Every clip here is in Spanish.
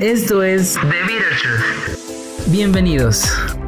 Esto es The. Bienvenidos.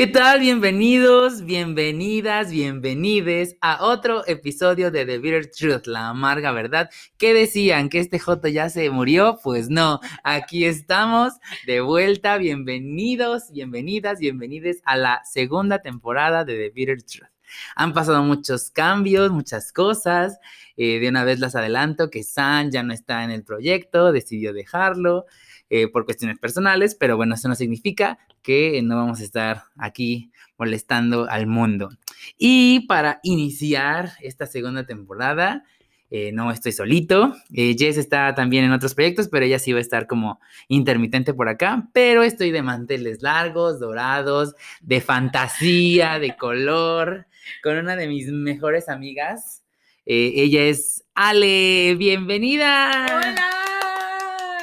¿Qué tal? Bienvenidos, bienvenidas, bienvenides a otro episodio de The Bitter Truth, la amarga verdad. ¿Qué decían? ¿Que este Joto ya se murió? Pues no, aquí estamos de vuelta. Bienvenidos, bienvenidas, bienvenides a la segunda temporada de The Bitter Truth. Han pasado muchos cambios, muchas cosas. Eh, de una vez las adelanto que San ya no está en el proyecto, decidió dejarlo. Eh, por cuestiones personales, pero bueno, eso no significa que no vamos a estar aquí molestando al mundo. Y para iniciar esta segunda temporada, eh, no estoy solito. Eh, Jess está también en otros proyectos, pero ella sí va a estar como intermitente por acá. Pero estoy de manteles largos, dorados, de fantasía, de color, con una de mis mejores amigas. ella es Ale, bienvenida. Hola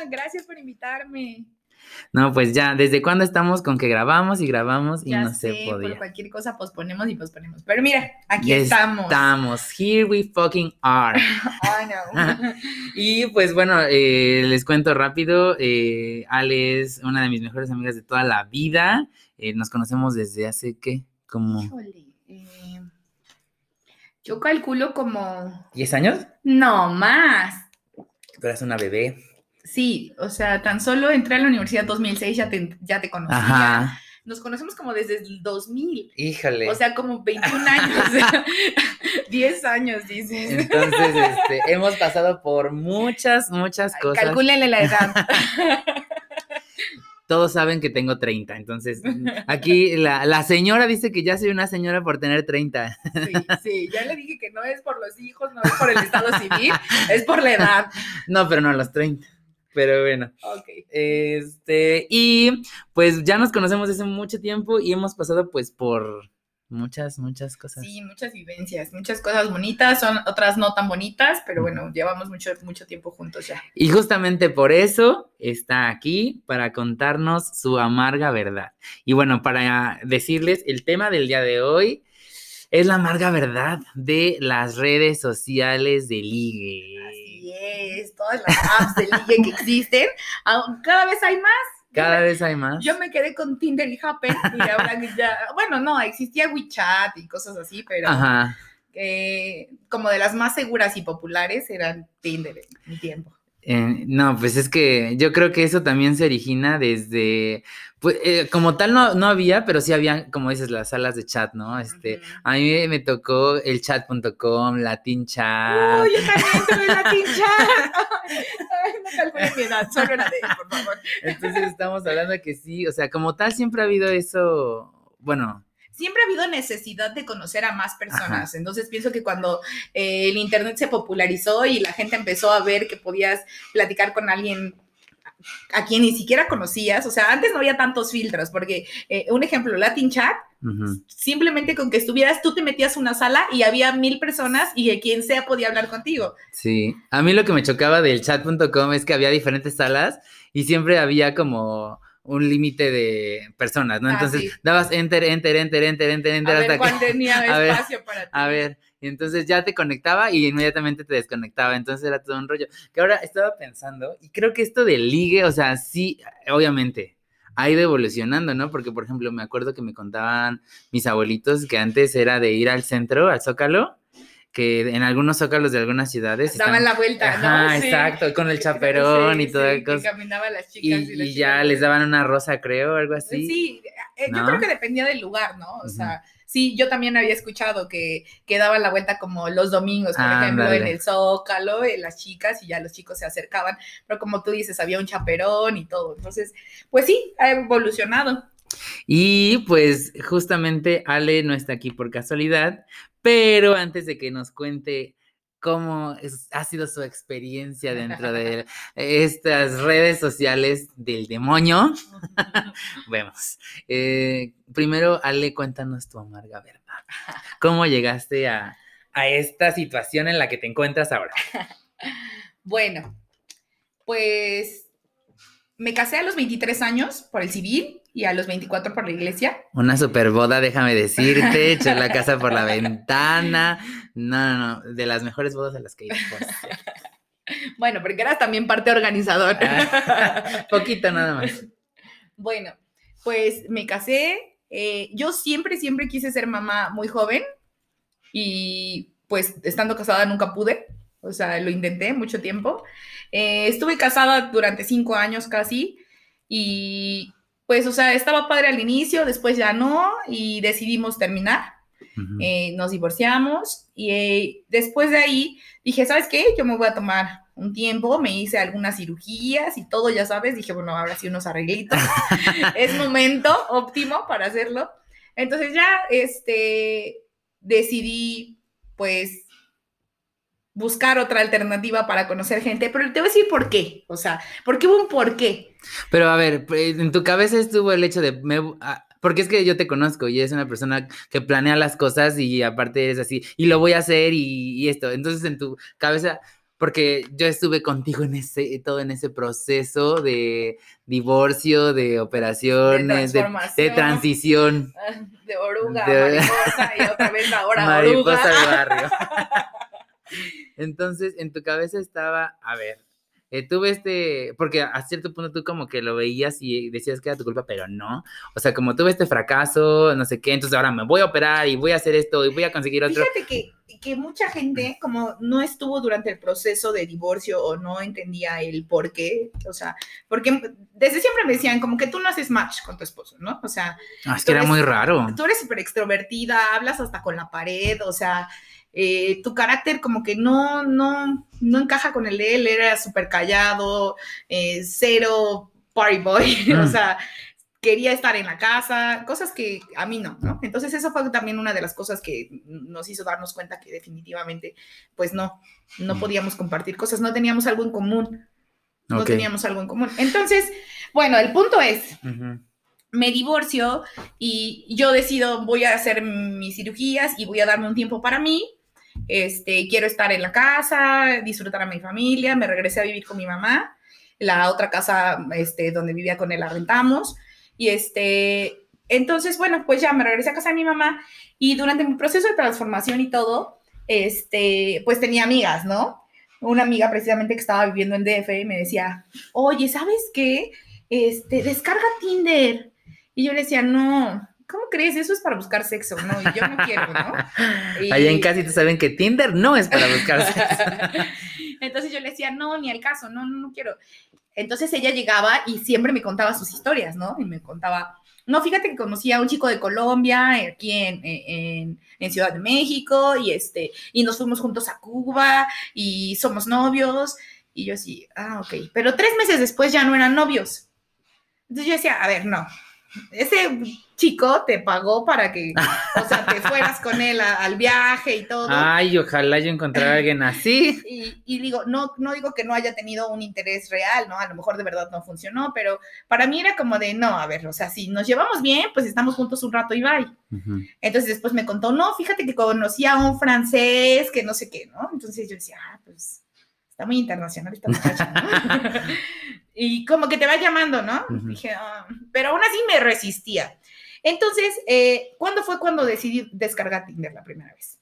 gracias por invitarme. No, pues ya, ¿desde cuándo estamos con que grabamos y grabamos y no se podía? Por cualquier cosa posponemos y posponemos. Pero mira, aquí estamos. Estamos, here we fucking are. no. y pues bueno, eh, les cuento rápido, eh, Ale es una de mis mejores amigas de toda la vida. Eh, nos conocemos desde hace, ¿qué? Como... Híjole, eh, yo calculo como... ¿10 años? No, más. Pero eres una bebé. Sí, o sea, tan solo entré a la universidad 2006, ya te, ya te conocía. Ajá. Nos conocemos como desde el 2000. Híjole. O sea, como 21 años, 10 años, dices. Entonces, este, hemos pasado por muchas, muchas cosas. Calcúlenle la edad. Todos saben que tengo 30, entonces aquí la, la, señora dice que ya soy una señora por tener 30. Sí, sí, ya le dije que no es por los hijos, no es por el estado civil, es por la edad. No, pero no a los 30. Pero bueno. Ok. Este, y pues ya nos conocemos desde mucho tiempo y hemos pasado pues por muchas, muchas cosas. Sí, muchas vivencias, muchas cosas bonitas, son otras no tan bonitas, pero bueno, llevamos mucho, mucho tiempo juntos ya. Y justamente por eso está aquí para contarnos su amarga verdad. Y bueno, para decirles, el tema del día de hoy es la amarga verdad de las redes sociales de ligue todas las apps de ligue que existen, cada vez hay más. Cada vez hay más. Yo me quedé con Tinder y Happen y ahora ya, bueno, no, existía WeChat y cosas así, pero como de las más seguras y populares eran Tinder en mi tiempo. Eh, no, pues es que yo creo que eso también se origina desde, pues eh, como tal no, no, había, pero sí había, como dices, las salas de chat, ¿no? Este, a mí me tocó el chat.com, Latin Chat. Uy, yo también tuve Latin Chat. Ay, no mi edad, solo era de por favor. Entonces estamos hablando de que sí, o sea, como tal siempre ha habido eso, bueno, siempre ha habido necesidad de conocer a más personas. Entonces pienso que cuando eh, el Internet se popularizó y la gente empezó a ver que podías platicar con alguien a quien ni siquiera conocías, o sea, antes no había tantos filtros, porque eh, un ejemplo, Latin Chat, simplemente con que estuvieras, tú te metías a una sala y había mil personas y quien sea podía hablar contigo. Sí, a mí lo que me chocaba del chat.com es que había diferentes salas y siempre había como un límite de personas, ¿no? Ah, entonces dabas enter, enter, enter, enter, enter, enter. A ver cuál tenía espacio para ti. A ver, entonces ya te conectaba y inmediatamente te desconectaba, entonces era todo un rollo. Que ahora estaba pensando, y creo que esto del ligue, o sea, sí, obviamente, ha ido evolucionando, ¿no? Porque, por ejemplo, me acuerdo que me contaban mis abuelitos que antes era de ir al centro, al Zócalo, que en algunos zócalos de algunas ciudades daban la vuelta, ¿no? exacto, con el chaperón y toda sí, cosa. caminaba las chicas y, y, ya les daban una rosa, creo, algo así. Sí, eh, yo creo que dependía del lugar, ¿no? O sea, sí, yo también había escuchado que, que daban la vuelta como los domingos, por ejemplo, en el Zócalo, en las chicas, y ya los chicos se acercaban, pero como tú dices, había un chaperón y todo. Entonces, pues sí, ha evolucionado. Y pues justamente Ale no está aquí por casualidad, pero antes de que nos cuente cómo ha sido su experiencia dentro de estas redes sociales del demonio, vemos. Eh, primero, Ale, cuéntanos tu amarga verdad. ¿Cómo llegaste a, a esta situación en la que te encuentras ahora? Bueno, pues me casé a los 23 años por el civil y a los 24 por la iglesia. Una super boda, déjame decirte, echó la casa por la ventana. No, no, no, de las mejores bodas a las que he. Bueno, porque eras también parte organizadora. Ah, Poquito nada más. Bueno, pues me casé. eh, yo siempre, siempre quise ser mamá muy joven y pues estando casada nunca pude. O sea, lo intenté mucho tiempo. Eh, estuve casada durante cinco años casi y pues, o sea, estaba padre al inicio, después ya no y decidimos terminar. Ujú. Eh, nos divorciamos y eh, después de ahí dije, ¿sabes qué? Yo me voy a tomar un tiempo, me hice algunas cirugías y todo, ya sabes, dije, bueno, ahora sí unos arreglitos, es momento óptimo para hacerlo. Entonces ya, este, decidí, pues, buscar otra alternativa para conocer gente, pero te voy a decir por qué, o sea, porque hubo un por qué. Pero a ver, pues, en tu cabeza estuvo el hecho de... me- ah, porque es que yo te conozco y eres una persona que planea las cosas y aparte eres así, y lo voy a hacer y, y esto. Entonces en tu cabeza, porque yo estuve contigo en ese, todo en ese proceso de divorcio, de operaciones, de, de transición. De oruga, De- mariposa y otra vez ahora Mariposa oruga. al barrio. Entonces, en tu cabeza estaba, a ver, eh, tuve este, porque a cierto punto tú como que lo veías y decías que era tu culpa, pero no. O sea, como tuve este fracaso, no sé qué, entonces ahora me voy a operar y voy a hacer esto y voy a conseguir otro. Fíjate que, que mucha gente, como no estuvo durante el proceso de divorcio o no entendía el por qué, o sea, porque desde siempre me decían como que tú no haces match con tu esposo, ¿no? O sea, Ah, es que era muy raro. tú eres súper extrovertida, hablas hasta con la pared, o sea, eh, tu carácter como que no, no, no encaja con el de él, era súper callado, eh, cero party boy, o Mm. sea, quería estar en la casa, cosas que a mí no, ¿no? Entonces eso fue también una de las cosas que nos hizo darnos cuenta que definitivamente, pues no, no Mm. podíamos compartir cosas, no teníamos algo en común, no teníamos algo en común. Entonces, bueno, el punto es, me divorcio y yo decido, voy a hacer mis cirugías y voy a darme un tiempo para mí. Este, quiero estar en la casa, disfrutar a mi familia, me regresé a vivir con mi mamá. La otra casa este, donde vivía con él la rentamos. Y este, entonces, bueno, pues ya me regresé a casa de mi mamá y durante mi proceso de transformación y todo, este, pues tenía amigas, ¿no? Una amiga precisamente que estaba viviendo en DF me decía, oye, ¿sabes qué? Este, descarga Tinder. Y yo le decía, no, ¿cómo crees? Eso es para buscar sexo, ¿no? Y yo no quiero, ¿no? Y- Allá en casi te saben que Tinder no es para buscarse. Entonces yo le decía, no, ni al caso, no, no, no quiero. Entonces ella llegaba y siempre me contaba sus historias, ¿no? Y me contaba, no, fíjate que conocí a un chico de Colombia, aquí en, en, en Ciudad de México, y este, y nos fuimos juntos a Cuba, y somos novios. Y yo así, ah, ok. Pero tres meses después ya no eran novios. Entonces yo decía, a ver, no. Ese chico te pagó para que, o sea, te fueras con él a- al viaje y todo. Ay, ojalá yo encontrara a alguien así. Y, y digo, no, no digo que no haya tenido un interés real, ¿no? A lo mejor de verdad no funcionó, pero para mí era como de, no, a ver, o sea, si nos llevamos bien, pues estamos juntos un rato y bye. Entonces después me contó, no, fíjate que conocí a un francés que no sé qué, ¿no? Entonces yo decía, ah, pues está muy internacional esta muchacha, ¿no? y como que te va llamando, ¿no? Ujú. Dije, ah, pero aún así me resistía. Entonces, eh, ¿cuándo fue cuando decidí descargar Tinder la primera vez?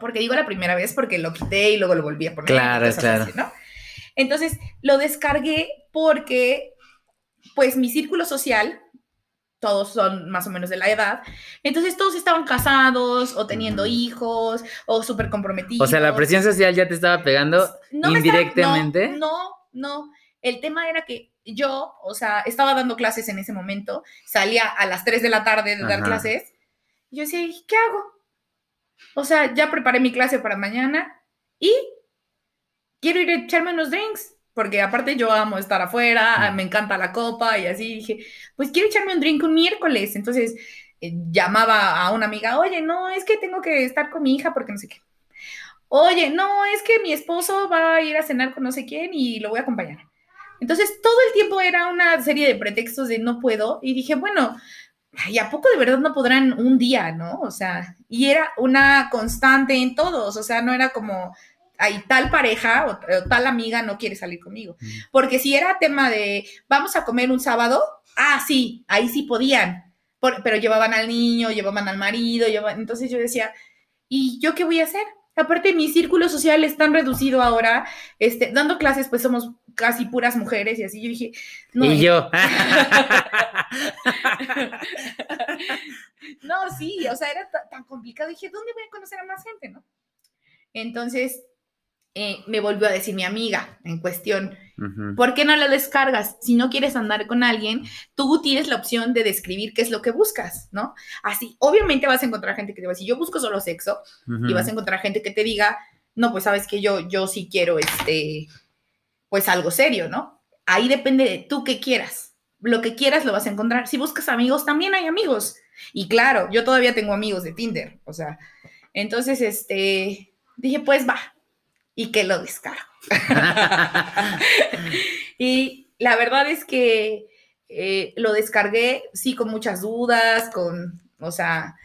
Porque digo la primera vez porque lo quité y luego lo volví a poner. Claro, claro. así, ¿no? Entonces, lo descargué porque, pues, mi círculo social, todos son más o menos de la edad, entonces todos estaban casados o teniendo Ujú. hijos o súper comprometidos. O sea, la presión social ya te estaba pegando No me estaba- indirectamente. no, no, no. El tema era que yo, o sea, estaba dando clases en ese momento, salía a las 3 de la tarde de dar clases, y yo decía, "¿Y ¿qué hago? O sea, ya preparé mi clase para mañana y quiero ir a echarme unos drinks, porque aparte yo amo estar afuera, Mm. me encanta la copa y así dije, pues quiero echarme un drink un miércoles. Entonces eh, llamaba a una amiga, oye, no, es que tengo que estar con mi hija porque no sé qué. Oye, no, es que mi esposo va a ir a cenar con no sé quién y lo voy a acompañar. Entonces todo el tiempo era una serie de pretextos de no puedo y dije, bueno, ¿y a poco de verdad no podrán un día, no? O sea, y era una constante en todos, o sea, no era como, hay tal pareja o, o tal amiga no quiere salir conmigo. Porque si era tema de, vamos a comer un sábado, ah, sí, ahí sí podían, Por- pero llevaban al niño, llevaban al marido, llevaban- entonces yo decía, ¿y yo qué voy a hacer? Aparte, mi círculo social es tan reducido ahora, este, dando clases, pues somos casi puras mujeres y así. Yo dije, no, y yo. no, sí, o sea, era ta- tan complicado. Dije, ¿dónde voy a conocer a más gente, no? Entonces, eh, me volvió a decir mi amiga en cuestión, Ujú. ¿por qué no lo descargas? Si no quieres andar con alguien, tú tienes la opción de describir qué es lo que buscas, ¿no? Así, obviamente vas a encontrar gente que te va a decir, yo busco solo sexo, y vas a encontrar gente que te diga, no, pues sabes que yo, yo sí quiero, este, pues algo serio, ¿no? Ahí depende de tú qué quieras. Lo que quieras lo vas a encontrar. Si buscas amigos, también hay amigos. Y claro, yo todavía tengo amigos de Tinder, o sea, entonces, este, dije, pues va, y que lo descargo. Y la verdad es que eh, lo descargué, sí, con muchas dudas, con, o sea,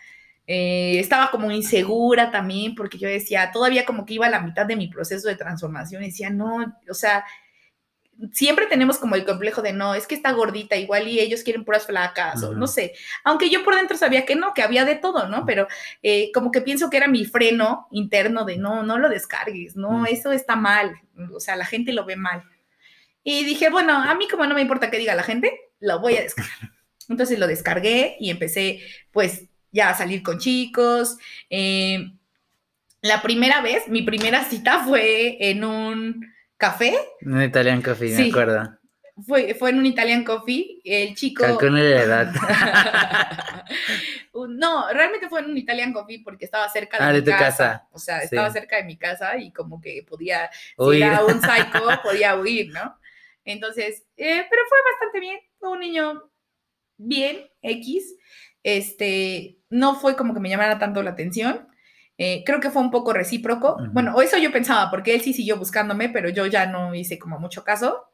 eh, estaba como insegura también, porque yo decía, todavía como que iba a la mitad de mi proceso de transformación, y decía, no, o sea, siempre tenemos como el complejo de no, es que está gordita igual y ellos quieren puras flacas, o no sé, aunque yo por dentro sabía que no, que había de todo, ¿no? Pero eh, como que pienso que era mi freno interno de no, no lo descargues, no, eso está mal, o sea, la gente lo ve mal. Y dije, bueno, a mí como no me importa que diga la gente, lo voy a descargar. Entonces lo descargué y empecé pues ya a salir con chicos. Eh, la primera vez, mi primera cita fue en un café, Un Italian Coffee, me acuerdo. fue, fue en un Italian Coffee, el chico... Calcúlale la edad. no, realmente fue en un Italian Coffee porque estaba cerca de, Ah, mi de tu casa. casa. O sea, Sí. estaba cerca de mi casa y como que podía, si Huir. era un psycho, podía huir, ¿no? Entonces, eh, pero fue bastante bien. Fue un niño bien, X. Este, no fue como que me llamara tanto la atención. Eh, creo que fue un poco recíproco. Ujú. Bueno, o eso yo pensaba, porque él sí siguió buscándome, pero yo ya no hice como mucho caso.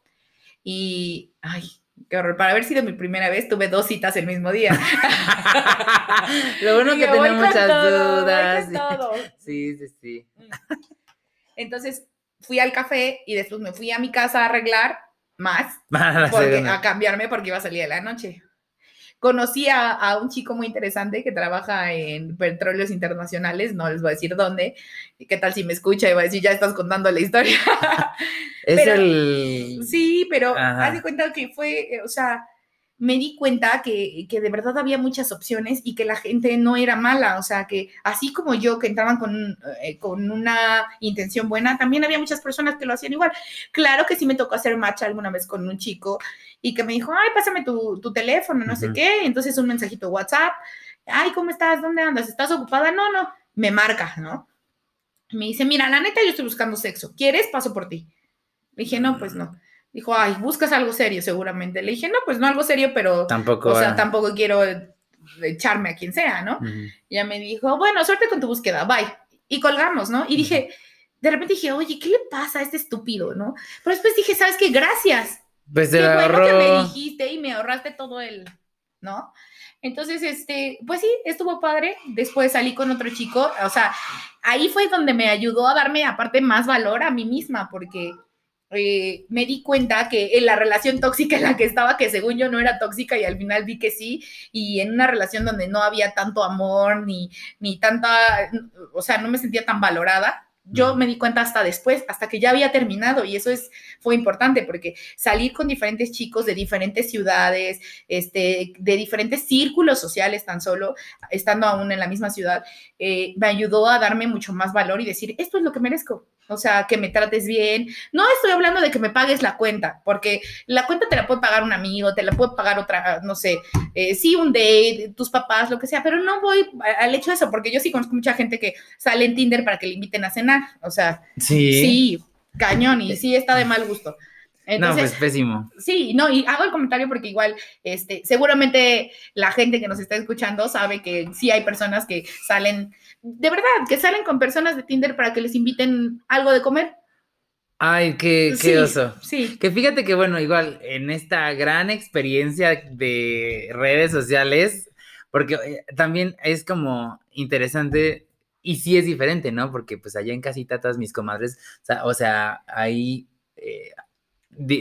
Y, ay, qué horror. Para haber sido mi primera vez, tuve dos citas el mismo día. Lo bueno que tenía muchas todo, dudas. Sí, sí, sí. Entonces fui al café y después me fui a mi casa a arreglar más, porque- a cambiarme porque iba a salir de la noche. Conocí a, a un chico muy interesante que trabaja en petróleos internacionales, no les voy a decir dónde. ¿Y ¿Qué tal si me escucha y va a decir, ya estás contando la historia? Es pero- el. sí, pero Ajá. haz de cuenta que fue, eh, o sea, me di cuenta que, que de verdad había muchas opciones y que la gente no era mala, o sea, que así como yo que entraban con, eh, con una intención buena, también había muchas personas que lo hacían igual. Claro que sí me tocó hacer match alguna vez con un chico y que me dijo, ay, pásame tu, tu teléfono, no sé Ujú. qué, entonces un mensajito WhatsApp, ay, ¿cómo estás? ¿Dónde andas? ¿Estás ocupada? No, no, me marca, ¿no? Me dice, mira, la neta, yo estoy buscando sexo, ¿quieres? Paso por ti. Le dije, no, pues no. Dijo, ay, buscas algo serio seguramente. Le dije, no, pues no algo serio, pero, Tampoco. o sea, ah. tampoco quiero echarme a quien sea, ¿no? Ujú. Y ya me dijo, bueno, suerte con tu búsqueda, bye. Y colgamos, ¿no? Y dije, de repente dije, oye, ¿qué le pasa a este estúpido, no? Pero después dije, ¿sabes qué? Gracias. Pues bueno que me dijiste y me ahorraste todo el, ¿no? Entonces, este, pues sí, estuvo padre. Después salí con otro chico, o sea, ahí fue donde me ayudó a darme aparte más valor a mí misma, porque eh, me di cuenta que en la relación tóxica en la que estaba, que según yo no era tóxica y al final vi que sí, y en una relación donde no había tanto amor ni, ni tanta, o sea, no me sentía tan valorada. Yo me di cuenta hasta después, hasta que ya había terminado y eso es, fue importante porque salir con diferentes chicos de diferentes ciudades, este, de diferentes círculos sociales tan solo, estando aún en la misma ciudad, eh, me ayudó a darme mucho más valor y decir, esto es lo que merezco. O sea, que me trates bien. No estoy hablando de que me pagues la cuenta, porque la cuenta te la puede pagar un amigo, te la puede pagar otra, no sé, eh, sí, un date, tus papás, lo que sea, pero no voy al hecho de eso, porque yo sí conozco mucha gente que sale en Tinder para que le inviten a cenar. O sea, Sí. sí, cañón, y sí está de mal gusto. no, pues pésimo. Sí, no, y hago el comentario porque igual, este, seguramente la gente que nos está escuchando sabe que sí hay personas que salen, de verdad, que salen con personas de Tinder para que les inviten algo de comer. Ay, qué, qué Sí, oso. Sí, Que fíjate que, bueno, igual en esta gran experiencia de redes sociales, porque eh, también es como interesante y sí es diferente, ¿no? Porque pues allá en casita todas mis comadres, o sea, o sea ahí eh,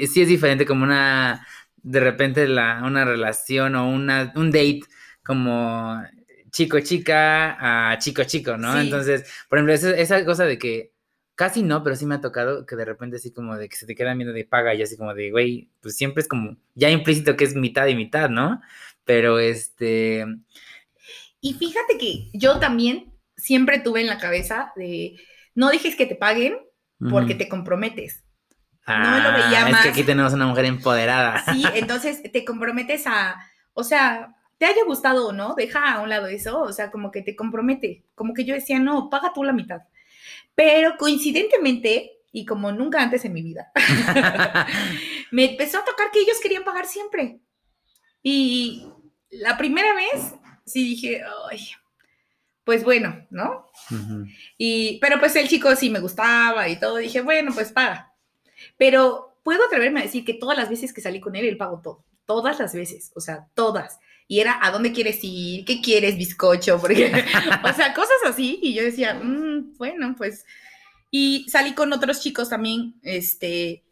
sí es diferente como una, de repente la, una relación o una, un date como chico chica a chico chico, ¿no? Entonces, por ejemplo, esa, esa, cosa de que casi no, pero sí me ha tocado que de repente así como de que se te queda viendo de paga y así como de, güey, pues siempre es como ya implícito que es mitad y mitad, ¿no? Pero este... Y fíjate que yo también siempre tuve en la cabeza de, no dejes que te paguen porque te comprometes. no me lo veía ah, es que aquí tenemos una mujer empoderada. Sí, entonces te comprometes a, o sea, te haya gustado o no, deja a un lado eso, o sea, como que te compromete. Como que yo decía, no, paga tú la mitad. Pero coincidentemente, y como nunca antes en mi vida, me empezó a tocar que ellos querían pagar siempre. Y la primera vez sí dije, ay, pues bueno, ¿no? y, pero pues el chico sí me gustaba y todo, dije, bueno, pues paga. Pero puedo atreverme a decir que todas las veces que salí con él, él pagó todo. Todas las veces, o sea, todas. Y era, ¿a dónde quieres ir? ¿Qué quieres, bizcocho? Porque, o sea, cosas así. Y yo decía, mm, bueno, pues. Y salí con otros chicos también, este,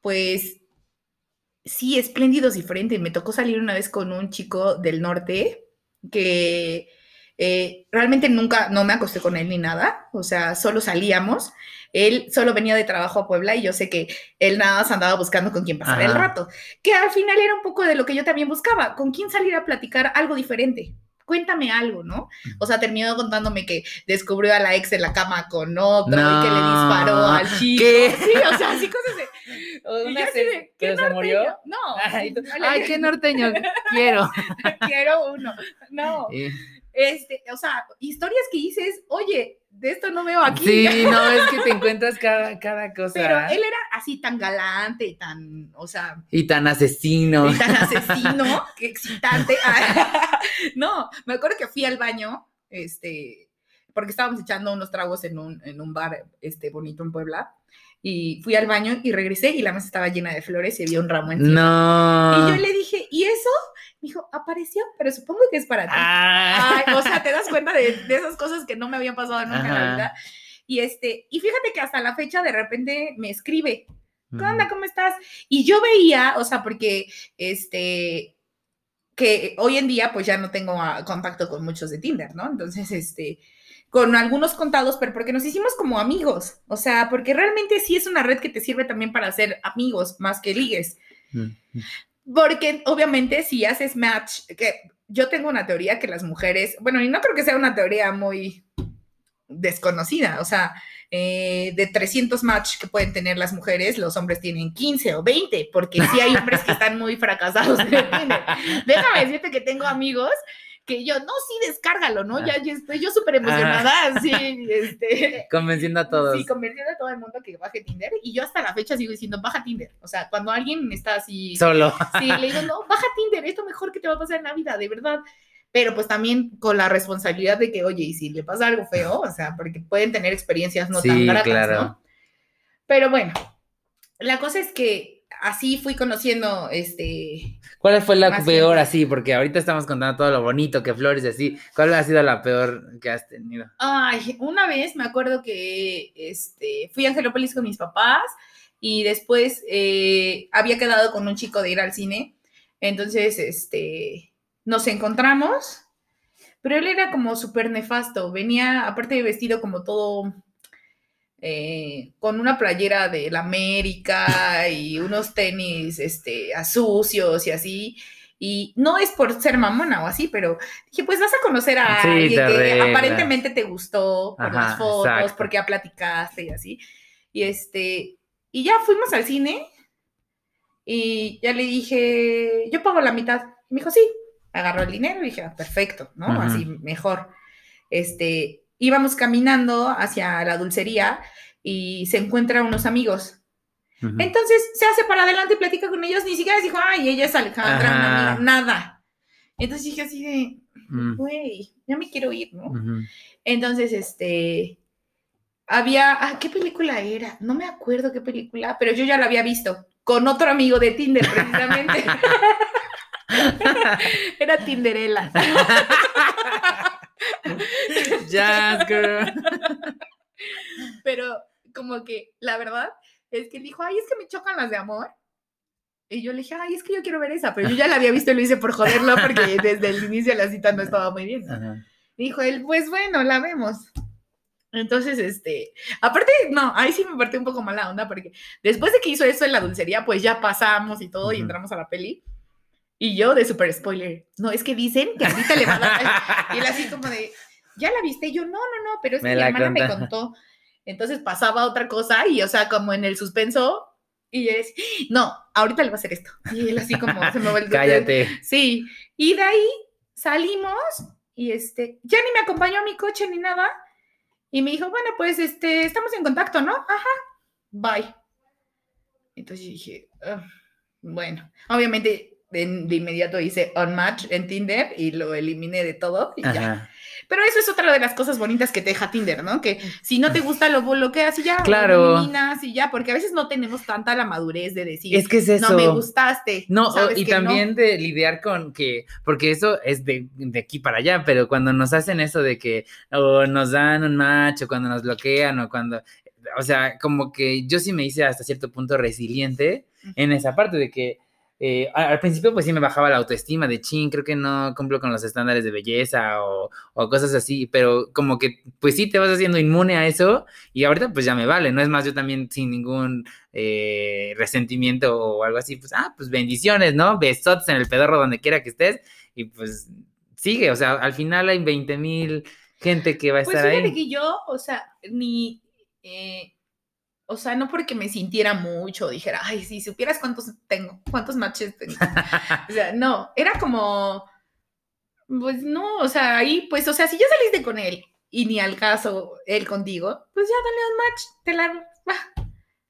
pues, sí, espléndidos, diferentes. Me tocó salir una vez con un chico del norte que eh, realmente nunca, no me acosté con él ni nada, o sea, solo salíamos. Él solo venía de trabajo a Puebla y yo sé que él nada más andaba buscando con quién pasar el rato, que al final era un poco de lo que yo también buscaba, con quién salir a platicar algo diferente. Cuéntame algo, ¿no? O sea, terminó contándome que descubrió a la ex en la cama con otro y que le disparó al chico. ¿Qué? Sí, o sea, así cosas de. Una se, ¿Pero se murió? No. Ay, qué norteño. Quiero. Quiero uno. No. Este, o sea, historias que dices, oye, de esto no veo aquí. Sí, no, es que te encuentras cada, cada cosa. Pero él era así tan galante y tan, o sea. Y tan asesino. Y tan asesino, qué excitante. no, me acuerdo que fui al baño, este, porque estábamos echando unos tragos en un, en un bar, este, bonito en Puebla. Y fui al baño y regresé y la mesa estaba llena de flores y había un ramo encima. No. Y yo le dije, ¿y eso? Me dijo, apareció, pero supongo que es para ti. Ah. o sea, te das cuenta de, esas cosas que no me habían pasado nunca en la vida. Y este, y fíjate que hasta la fecha de repente me escribe, ¿qué onda? ¿Cómo estás? Y yo veía, o sea, porque este, que hoy en día pues ya no tengo ah, contacto con muchos de Tinder, ¿no? Entonces, este, con algunos contados, pero porque nos hicimos como amigos, o sea, porque realmente sí es una red que te sirve también para hacer amigos más que ligues. Porque obviamente si haces match, que yo tengo una teoría que las mujeres, bueno, y no creo que sea una teoría muy desconocida, o sea, eh, de 300 match que pueden tener las mujeres, los hombres tienen 15 o 20, porque sí hay hombres que están muy fracasados. Déjame decirte que tengo amigos que yo, no, sí, descárgalo, ¿no? Ya, ya estoy yo súper emocionada, sí, este. Convenciendo a todos. Sí, convenciendo a todo el mundo que baje Tinder. Y yo hasta la fecha sigo diciendo, baja Tinder. O sea, cuando alguien está así. Solo. Sí, le digo, no, baja Tinder, esto mejor que te va a pasar en la vida, de verdad. Pero pues también con la responsabilidad de que, oye, y si le pasa algo feo, o sea, porque pueden tener experiencias no tan gratas, ¿no? Pero bueno, la cosa es que así fui conociendo, este... ¿Cuál fue la peor así? Porque ahorita estamos contando todo lo bonito que flores y así. ¿Cuál ha sido la peor que has tenido? Ay, una vez me acuerdo que este, fui a Angelópolis con mis papás y después eh, había quedado con un chico de ir al cine. Entonces, este, nos encontramos, pero él era como súper nefasto. Venía, aparte de vestido como todo eh, con una playera de la América y unos tenis este, a sucios y así. Y no es por ser mamona o así, pero dije, pues vas a conocer a alguien que aparentemente te gustó por las fotos, porque ya platicaste y así. Y este, y ya fuimos al cine y ya le dije, yo pago la mitad. Y me dijo, sí, agarró el dinero y dije, ah, perfecto, ¿no? Así mejor. Este, íbamos caminando hacia la dulcería y se encuentra unos amigos. Entonces se hace para adelante y platica con ellos, ni siquiera dijo, ay, ella es Alejandra, nada. Entonces dije así de, mm. güey, ya me quiero ir, ¿no? Entonces, este, había, ah, ¿qué película era? No me acuerdo qué película, pero yo ya la había visto con otro amigo de Tinder, precisamente. era Tinderella. Jazz girl. Pero como que la verdad es que él dijo, ay, es que me chocan las de amor. Y yo le dije, ay, es que yo quiero ver esa, pero yo ya la había visto y lo hice por joderlo porque desde el inicio de la cita no estaba muy bien. Ajá. Dijo él, pues bueno, la vemos. Entonces, este, aparte, no, ahí sí me partió un poco mala onda porque después de que hizo eso en la dulcería, pues ya pasamos y todo y Ujú. entramos a la peli. Y yo de super spoiler, no, es que dicen que ahorita le va a dar. Y él así como de, ¿ya la viste? Y yo, no, no, no, pero es que mi hermana me contó. Entonces pasaba otra cosa y, o sea, como en el suspenso, y yo decía, no, ahorita le va a hacer esto. Y él así como se me volvió. Cállate. Sí, y de ahí salimos y este, ya ni me acompañó a mi coche ni nada. Y me dijo, bueno, pues este, estamos en contacto, ¿no? Ajá, bye. Entonces dije, "Ah, bueno, obviamente de, inmediato hice unmatch en Tinder y lo eliminé de todo y ya. Pero eso es otra de las cosas bonitas que te deja Tinder, ¿no? Que si no te gusta lo bloqueas y ya, Claro. lo eliminas y ya, porque a veces no tenemos tanta la madurez de decir, Es que es eso. no me gustaste. No, y no. también de lidiar con que, porque eso es de, de aquí para allá, pero cuando nos hacen eso de que o nos dan un match o cuando nos bloquean o cuando, o sea, como que yo sí me hice hasta cierto punto resiliente en esa parte de que eh, al principio pues sí me bajaba la autoestima de chin, creo que no cumplo con los estándares de belleza o, o cosas así, pero como que pues sí te vas haciendo inmune a eso y ahorita pues ya me vale, no es más yo también sin ningún eh, resentimiento o algo así, pues ah, pues bendiciones, ¿no? Besotes en el pedorro donde quiera que estés y pues sigue, o sea, al final hay 20 mil gente que va a Pues estar fíjate que yo, o sea, ni, eh, o sea, no porque me sintiera mucho, dijera, ay, si supieras cuántos tengo, cuántos matches tengo. o sea, no, era como, pues no, o sea, ahí, pues, o sea, si ya saliste con él y ni al caso él contigo, pues ya dale un match, te la...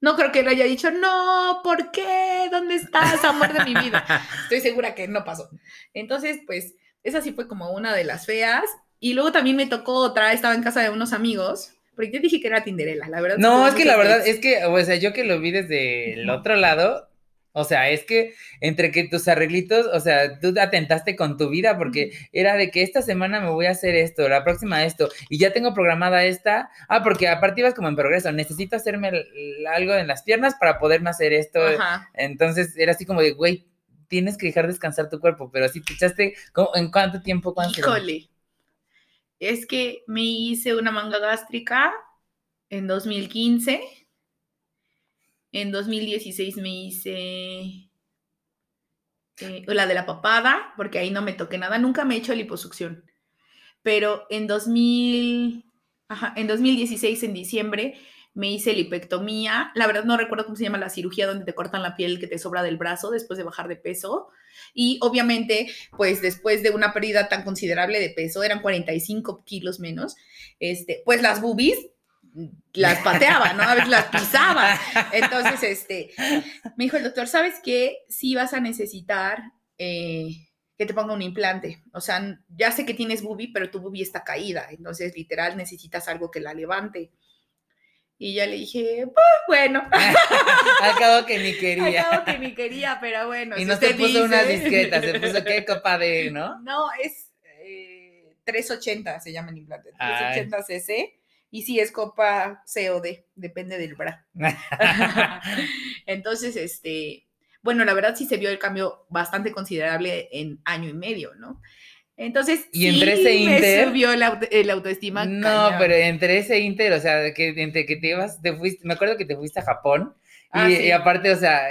No creo que él haya dicho, no, ¿por qué? ¿Dónde estás, amor de mi vida? Estoy segura que no pasó. Entonces, pues, esa sí fue como una de las feas. Y luego también me tocó otra, estaba en casa de unos amigos, porque yo dije que era Tinderella, la verdad. No, es que la verdad, es que, o sea, yo que lo vi desde el otro lado, o sea, es que entre que tus arreglitos, o sea, tú atentaste con tu vida porque era de que esta semana me voy a hacer esto, la próxima esto, y ya tengo programada esta. Ah, porque aparte ibas como en progreso, necesito hacerme algo en las piernas para poderme hacer esto. Ajá. Entonces era así como de, güey, tienes que dejar descansar tu cuerpo, pero si te echaste, ¿cómo- ¿en cuánto tiempo? ¿Cuánto? Híjole. Es que me hice una manga gástrica en 2015. En 2016 me hice eh, la de la papada, porque ahí no me toqué nada. Nunca me he hecho liposucción. Pero en 2000, ajá, en 2016, en diciembre, me hice lipectomía. La verdad no recuerdo cómo se llama la cirugía donde te cortan la piel que te sobra del brazo después de bajar de peso. Y obviamente, pues después de una pérdida tan considerable de peso, eran 45 kilos menos, este, pues las boobies las pateaba, ¿no? A veces las pisaba. Entonces, este, me dijo el doctor, ¿sabes qué? Sí vas a necesitar eh, que te ponga un implante. O sea, ya sé que tienes boobie, pero tu boobie está caída. Entonces, literal, necesitas algo que la levante. Y ya le dije, pues bueno, Al cabo que ni quería. acabo que ni quería, pero bueno. y si no se puso una dice- discreta, se puso qué copa de, ¿no? No, es eh, 380, se llama el implante. Ay. 380 cc. Y sí, es copa C o D, depende del bra. Entonces, este, bueno, la verdad sí se vio el cambio bastante considerable en año y medio, ¿no? Entonces, Y entre sí ese me inter- subió el, auto- el autoestima. No, cañón. pero entre ese inter, o sea, que entre que te ibas, te fuiste, me acuerdo que te fuiste a Japón. Y, Ah, sí. y aparte, o sea,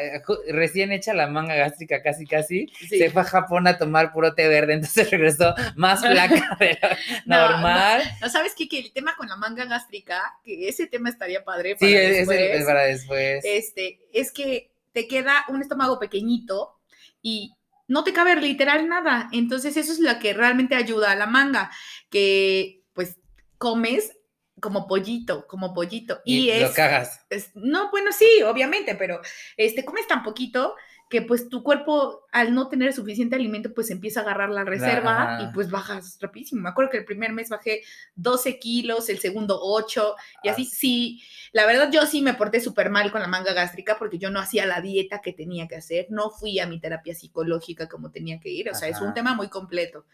recién hecha la manga gástrica casi casi, Sí. se fue a Japón a tomar puro té verde, entonces regresó más flaca de lo No, normal. ¿No sabes qué? Que el tema con la manga gástrica, que ese tema estaría padre para sí, es para después. este, es que te queda un estómago pequeñito y no te cabe literal nada. Entonces eso es lo que realmente ayuda a la manga, que pues comes como pollito, como pollito. Y, y lo es, cagas. es- no, bueno, sí, obviamente, pero este, comes tan poquito que pues tu cuerpo al no tener suficiente alimento pues empieza a agarrar la reserva Ajá. y pues bajas rapidísimo. Me acuerdo que el primer mes bajé 12 kilos, el segundo 8 y así, Ah. sí, la verdad yo sí me porté súper mal con la manga gástrica porque yo no hacía la dieta que tenía que hacer, no fui a mi terapia psicológica como tenía que ir, o sea, es un tema muy completo.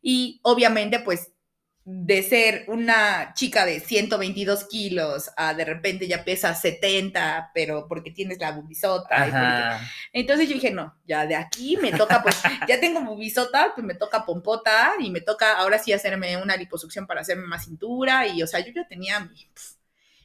Y obviamente pues de ser una chica de 122 kilos a de repente ya pesa 70, pero porque tienes la bubisota. y porque-. Entonces yo dije, no, ya de aquí me toca, pues ya tengo bubisota, pues me toca pompota y me toca ahora sí hacerme una liposucción para hacerme más cintura y, o sea, yo ya tenía mi, pf,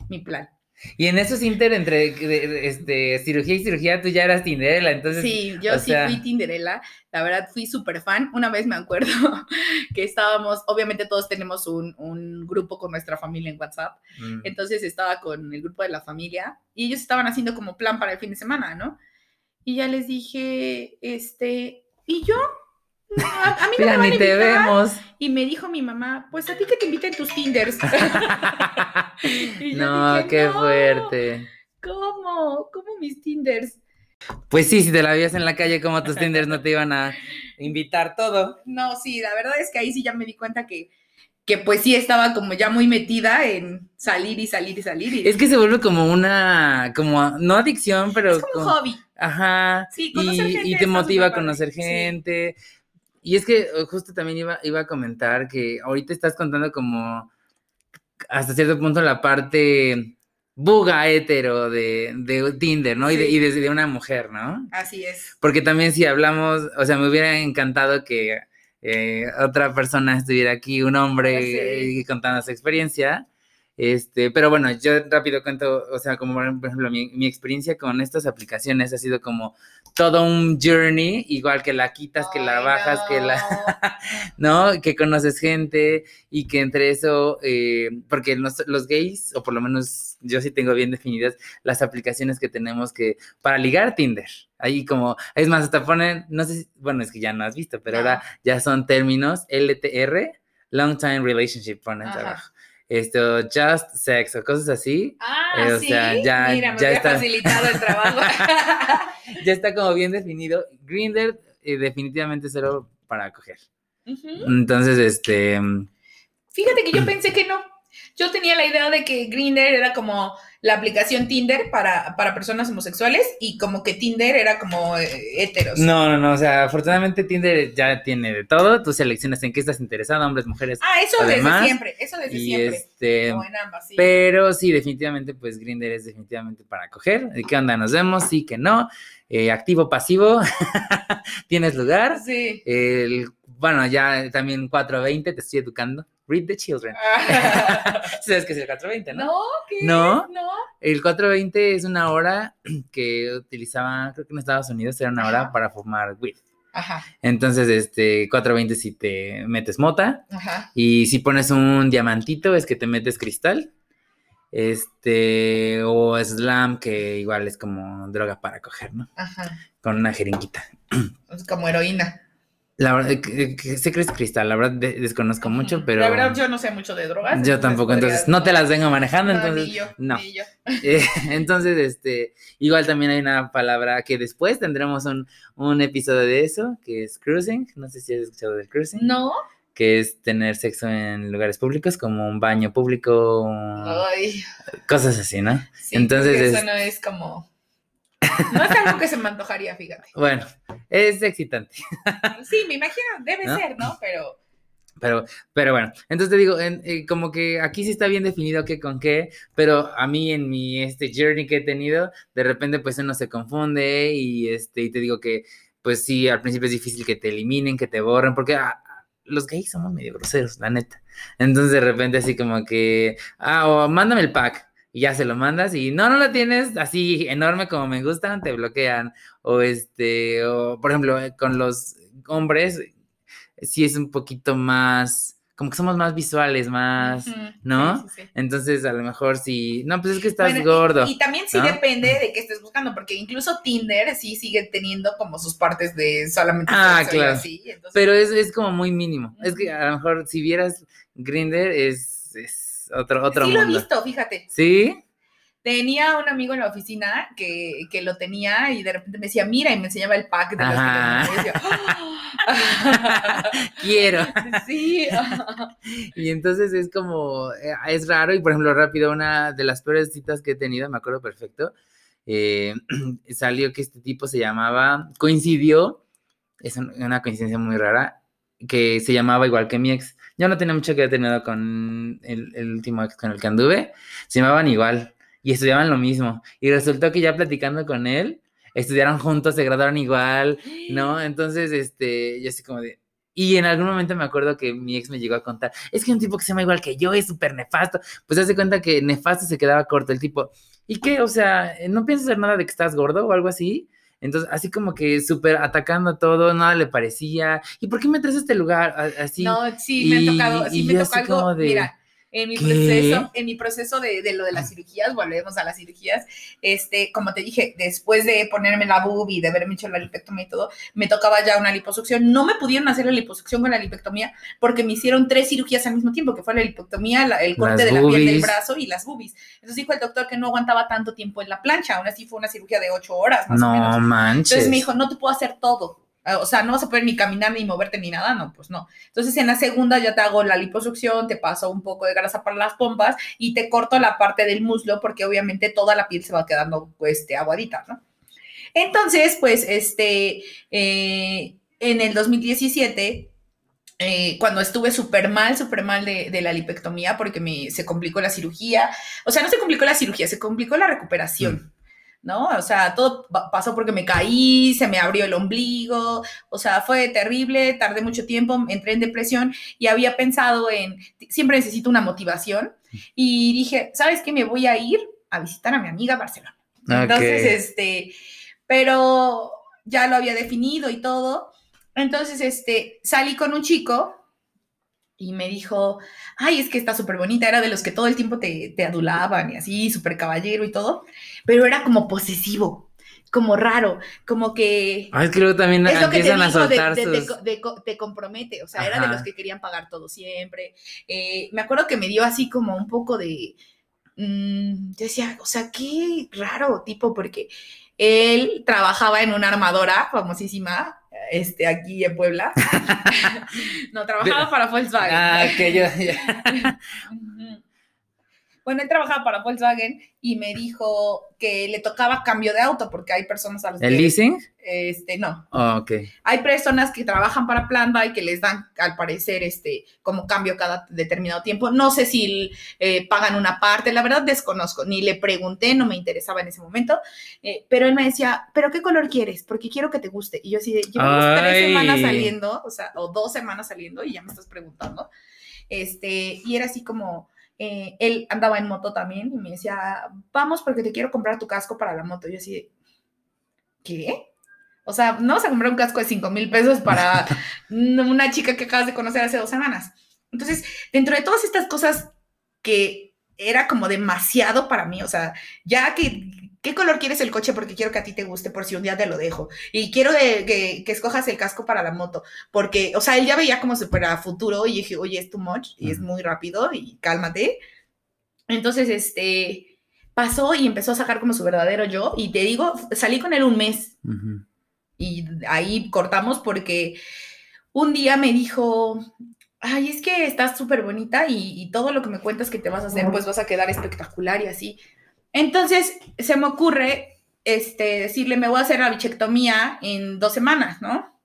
mi plan. Y en esos inter entre de- de- este, cirugía y cirugía, tú ya eras Tinderela, entonces. Sí, yo sí sea- fui Tinderella, la verdad fui súper fan. Una vez me acuerdo que estábamos, obviamente todos tenemos un, un grupo con nuestra familia en WhatsApp, mm, entonces estaba con el grupo de la familia y ellos estaban haciendo como plan para el fin de semana, ¿no? Y ya les dije, este, ¿y yo? No, A, a mí no me Mira, van a ni te vemos. Y me dijo mi mamá, pues a ti que te inviten tus Tinders. Y yo no, dije, qué "No". fuerte. ¿Cómo? ¿Cómo mis Tinders? Pues sí, si te la veías en la calle, como tus Tinders no te iban a invitar todo. No, sí, la verdad es que ahí sí ya me di cuenta que, que pues sí estaba como ya muy metida en salir y salir y salir. Y Es que se vuelve como una, como, no adicción, pero. es como un hobby. Ajá. Sí, y, gente y te motiva a conocer sí. Y es que justo también iba, iba a comentar que ahorita estás contando como hasta cierto punto la parte buga hetero de, de Tinder, ¿no? Y, de, y desde una mujer, ¿no? Así es. Porque también si hablamos, o sea, me hubiera encantado que eh, otra persona estuviera aquí, un hombre, sí. eh, contando su experiencia. Este, pero bueno, yo rápido cuento, o sea, como por ejemplo, mi, mi experiencia con estas aplicaciones ha sido como todo un journey, igual que la quitas, que la bajas, que la, no. Que conoces gente y que entre eso, eh, porque los, los gays, o por lo menos yo sí tengo bien definidas las aplicaciones que tenemos que, para ligar Tinder. Ahí como, es más, hasta ponen, no sé si, bueno, es que ya no has visto, pero No. ahora ya son términos LTR, Long Time Relationship, ponen abajo. Esto, Just Sex o cosas así. Ah, Eh, o sí. sea, ya- Mira, me ya está. facilitado el trabajo. Ya está como bien definido. Grinder, definitivamente solo para coger. Entonces, este... Fíjate que yo pensé que no. Yo tenía la idea de que Grindr era como la aplicación Tinder para, para personas homosexuales y como que Tinder era como eh, heteros. No, no, no, o sea, afortunadamente Tinder ya tiene de todo, tú seleccionas en qué estás interesado, hombres, mujeres, Ah, eso Además, desde siempre, eso desde y siempre. este, Como en ambas, sí. pero sí, definitivamente, pues Grinder es definitivamente para coger, ¿de qué onda? Nos vemos, sí que no, Eh, activo, pasivo, tienes lugar, Sí. el, bueno, ya también 420, te estoy educando, read the children, ¿sabes qué es el 420, no? no, ¿qué? No. No. El 420 es una hora que utilizaban, creo que en Estados Unidos era una hora Ajá. para fumar weed. Ajá, Entonces, este, 420 si te metes mota ajá. y si pones un diamantito es que te metes cristal. Este, o slam, que igual es como droga para coger, ¿no? Ajá. Con una jeringuita. Es como heroína. La verdad, que, que sé que es cristal, la verdad de- desconozco mucho, pero La verdad, yo no sé mucho de drogas. yo tampoco, entonces podría- no te las vengo manejando, No, entonces ni yo, no. ni yo. Eh, entonces, este, igual también hay una palabra que después tendremos un, un episodio de eso, que es cruising. No sé si has escuchado del cruising. No. Que es tener sexo en lugares públicos, como un baño público, Ay, cosas así, ¿no? sí, Entonces es- eso no es como. No es algo que se me antojaría, fíjate. Bueno, es excitante. Sí, me imagino, debe ¿No? ser, ¿no? Pero. Pero, pero bueno, entonces te digo, en- eh, como que aquí sí está bien definido qué con qué, pero a mí en mi este journey que he tenido, de repente pues uno se confunde y este, y te digo que pues sí, al principio es difícil que te eliminen, que te borren, porque ah, los gays somos medio groseros, la neta. Entonces de repente así como que, ah, o mándame el pack. Y ya se lo mandas y no, no lo tienes así enorme como me gustan, te bloquean. O este, o por ejemplo, eh, con los hombres, sí es un poquito más, como que somos más visuales, más, ¿no? sí, sí, sí. Entonces, a lo mejor sí, no, pues es que estás Bueno, gordo. Y, también sí ¿no? depende de qué estés buscando, porque incluso Tinder sí sigue teniendo como sus partes de solamente Ah, claro. así, entonces- Pero es, es como muy mínimo. Es que a lo mejor si vieras Grinder es, es otro, otro sí lo he mundo. visto, fíjate. ¿Sí? Tenía un amigo en la oficina que, que lo tenía y de repente me decía, mira, y me enseñaba el pack de los que decía, "Ah". Quiero. sí. Y entonces es como, eh, es raro y por ejemplo rápido, una de las peores citas que he tenido, me acuerdo perfecto, eh, salió que este tipo se llamaba, coincidió, es un- una coincidencia muy rara, que se llamaba igual que mi ex. Yo no tenía mucho que ver tenido con el, el último ex con el que anduve. Se llamaban igual y estudiaban lo mismo. Y resultó que ya platicando con él, estudiaron juntos, se graduaron igual, ¿no? Entonces, este, yo así como de... Y en algún momento me acuerdo que mi ex me llegó a contar, es que un tipo que se llama igual que yo es súper nefasto. Pues hace cuenta que nefasto se quedaba corto el tipo. ¿Y qué? O sea, ¿no piensas hacer nada de que estás gordo o algo así? Entonces, así como que súper atacando todo, nada le parecía. ¿Y por qué me traes a este lugar? Así. No, sí, me ha tocado, sí me tocó algo. De, mira, en mi proceso, en mi proceso de, de, lo de las cirugías, volvemos a las cirugías, este, como te dije, después de ponerme la boob y de haberme hecho la lipectomía y todo, me tocaba ya una liposucción. No me pudieron hacer la liposucción con la lipectomía porque me hicieron tres cirugías al mismo tiempo, que fue la lipectomía, el corte de la piel del brazo y las boobies. Entonces dijo el doctor que no aguantaba tanto tiempo en la plancha, aún así fue una cirugía de ocho horas más no o menos. manches. Entonces me dijo, no te puedo hacer todo o sea, no vas a poder ni caminar ni moverte ni nada, no, pues no. Entonces en la segunda ya te hago la liposucción, te paso un poco de grasa para las pompas y te corto la parte del muslo porque obviamente toda la piel se va quedando este, aguadita, ¿no? Entonces, pues, este, eh, en el 2017, eh, cuando estuve súper mal, súper mal de, de, la lipectomía porque me, se complicó la cirugía, o sea, no se complicó la cirugía, se complicó la recuperación. Mm. ¿No? O sea, todo pasó porque me caí, se me abrió el ombligo, o sea, fue terrible, tardé mucho tiempo, entré en depresión y había pensado en, siempre necesito una motivación y dije, ¿sabes qué? Me voy a ir a visitar a mi amiga Barcelona. Entonces, este, pero ya lo había definido y todo. Entonces, este, salí con un chico y me dijo, ay, es que está súper bonita, era de los que todo el tiempo te, te adulaban y así, súper caballero y todo, pero era como posesivo, como raro, como que... Ay, es que luego también es lo que te a soltar te compromete, o sea, era de los que querían pagar todo siempre. Eh, me acuerdo que me dio así como un poco de... Mmm, yo decía, o sea, qué raro tipo, porque él trabajaba en una armadora famosísima, este, aquí en Puebla. no, trabajaba para Volkswagen. Ah, que yo, Bueno, él trabajaba para Volkswagen y me dijo que le tocaba cambio de auto porque hay personas a las ¿El leasing? Este, no. Oh, ok. Hay personas que trabajan para Planta y que les dan, al parecer, este, como cambio cada determinado tiempo. No sé si eh, pagan una parte, la verdad desconozco, ni le pregunté, no me interesaba en ese momento, eh, pero él me decía, ¿pero qué color quieres? Porque quiero que te guste. Y yo así, llevamos tres semanas saliendo, o sea, o dos semanas saliendo y ya me estás preguntando. Este, y era así como eh, él andaba en moto también y me decía, vamos porque te quiero comprar tu casco para la moto. yo así, ¿qué? O sea, no vas a comprar un casco de 5 mil pesos para una chica que acabas de conocer hace dos semanas. Entonces, dentro de todas estas cosas que era como demasiado para mí, o sea, ya que ¿Qué color quieres el coche? Porque quiero que a ti te guste, por si un día te lo dejo. Y quiero que, escojas el casco para la moto, porque, o sea, él ya veía como super a futuro y dije, oye, es too much y es muy rápido y cálmate. Entonces, este, pasó y empezó a sacar como su verdadero yo. Y te digo, salí con él un mes. Y ahí cortamos porque un día me dijo, ay, es que estás súper bonita y, y, todo lo que me cuentas que te vas a hacer, pues vas a quedar espectacular y así. Entonces se me ocurre este, decirle, me voy a hacer la bichectomía en dos semanas, ¿no?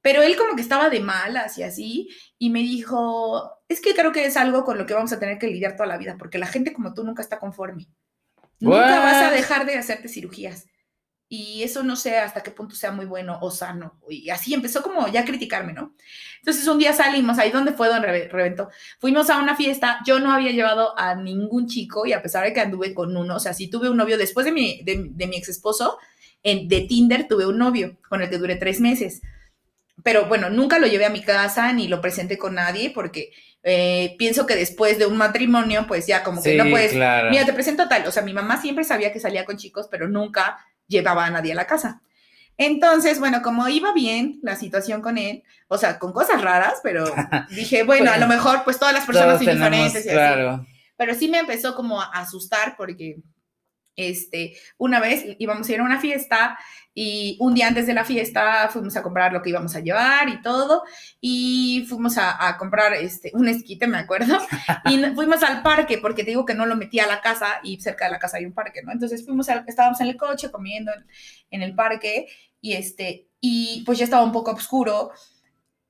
Pero él como que estaba de malas y así, y me dijo, es que creo que es algo con lo que vamos a tener que lidiar toda la vida, porque la gente como tú nunca está conforme. Nunca vas a dejar de hacerte cirugías y eso no sé hasta qué punto sea muy bueno o sano. Y así empezó como ya a criticarme, ¿no? Entonces un día salimos, ahí donde fue donde reventó, fuimos a una fiesta, yo no había llevado a ningún chico y a pesar de que anduve con uno, o sea, sí tuve un novio después de mi, de, mi ex esposo, en, de Tinder tuve un novio con el que duré tres meses. Pero bueno, nunca lo llevé a mi casa ni lo presenté con nadie porque eh, pienso que después de un matrimonio, pues ya como que no puedes, mira, te presento tal, o sea, mi mamá siempre sabía que salía con chicos, pero nunca llevaba a nadie a la casa. Entonces, bueno, como iba bien la situación con él, o sea, con cosas raras, pero dije, bueno, a lo mejor pues todas las personas son diferentes y así. Pero sí me empezó como a asustar porque este, una vez íbamos a ir a una fiesta y un día antes de la fiesta fuimos a comprar lo que íbamos a llevar y todo y fuimos a, comprar este, un esquite, me acuerdo, y fuimos al parque porque te digo que no lo metí a la casa y cerca de la casa hay un parque, ¿no? Entonces fuimos, a, estábamos en el coche comiendo en, en el parque y este, y pues ya estaba un poco oscuro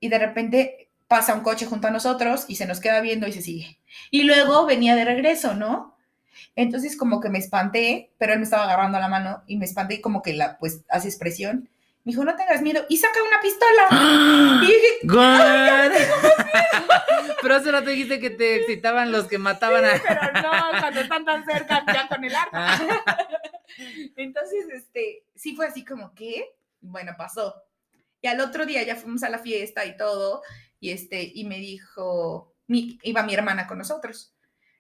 y de repente pasa un coche junto a nosotros y se nos queda viendo y se sigue. Y luego venía de regreso, ¿no? Entonces como que me espanté, pero él me estaba agarrando la mano y me espanté y como que la, pues, hace expresión. Me dijo, no tengas miedo. Y saca una pistola. y dije, God. pero no te dijiste que te excitaban los que mataban a... pero no, cuando están tan cerca ya con el arma. Ah. Entonces, este, sí fue así como, ¿qué? Bueno, pasó. Y al otro día ya fuimos a la fiesta y todo, y este, y me dijo, mi, iba mi hermana con nosotros.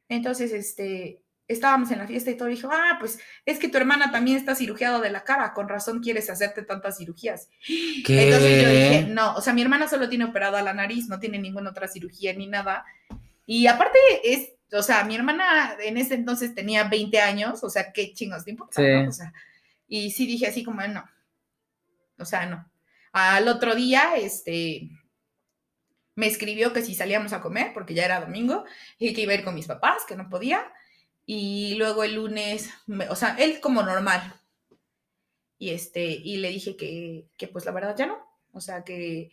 Entonces, este, estábamos en la fiesta y todo, dijo, ah, pues es que tu hermana también está cirugiada de la cara, con razón quieres hacerte tantas cirugías. Entonces yo dije, no, o sea, mi hermana solo tiene operado a la nariz, no tiene ninguna otra cirugía ni nada. Y aparte es, o sea, mi hermana en ese entonces tenía 20 años, o sea, qué chingos de importa, O sea, y sí dije así como, no, o sea, no. Al otro día, este, me escribió que si salíamos a comer, porque ya era domingo, y que iba a ir con mis papás, que no podía. Y luego el lunes, o sea, él como normal. Y este, y le dije que, que pues la verdad ya no. O sea, que,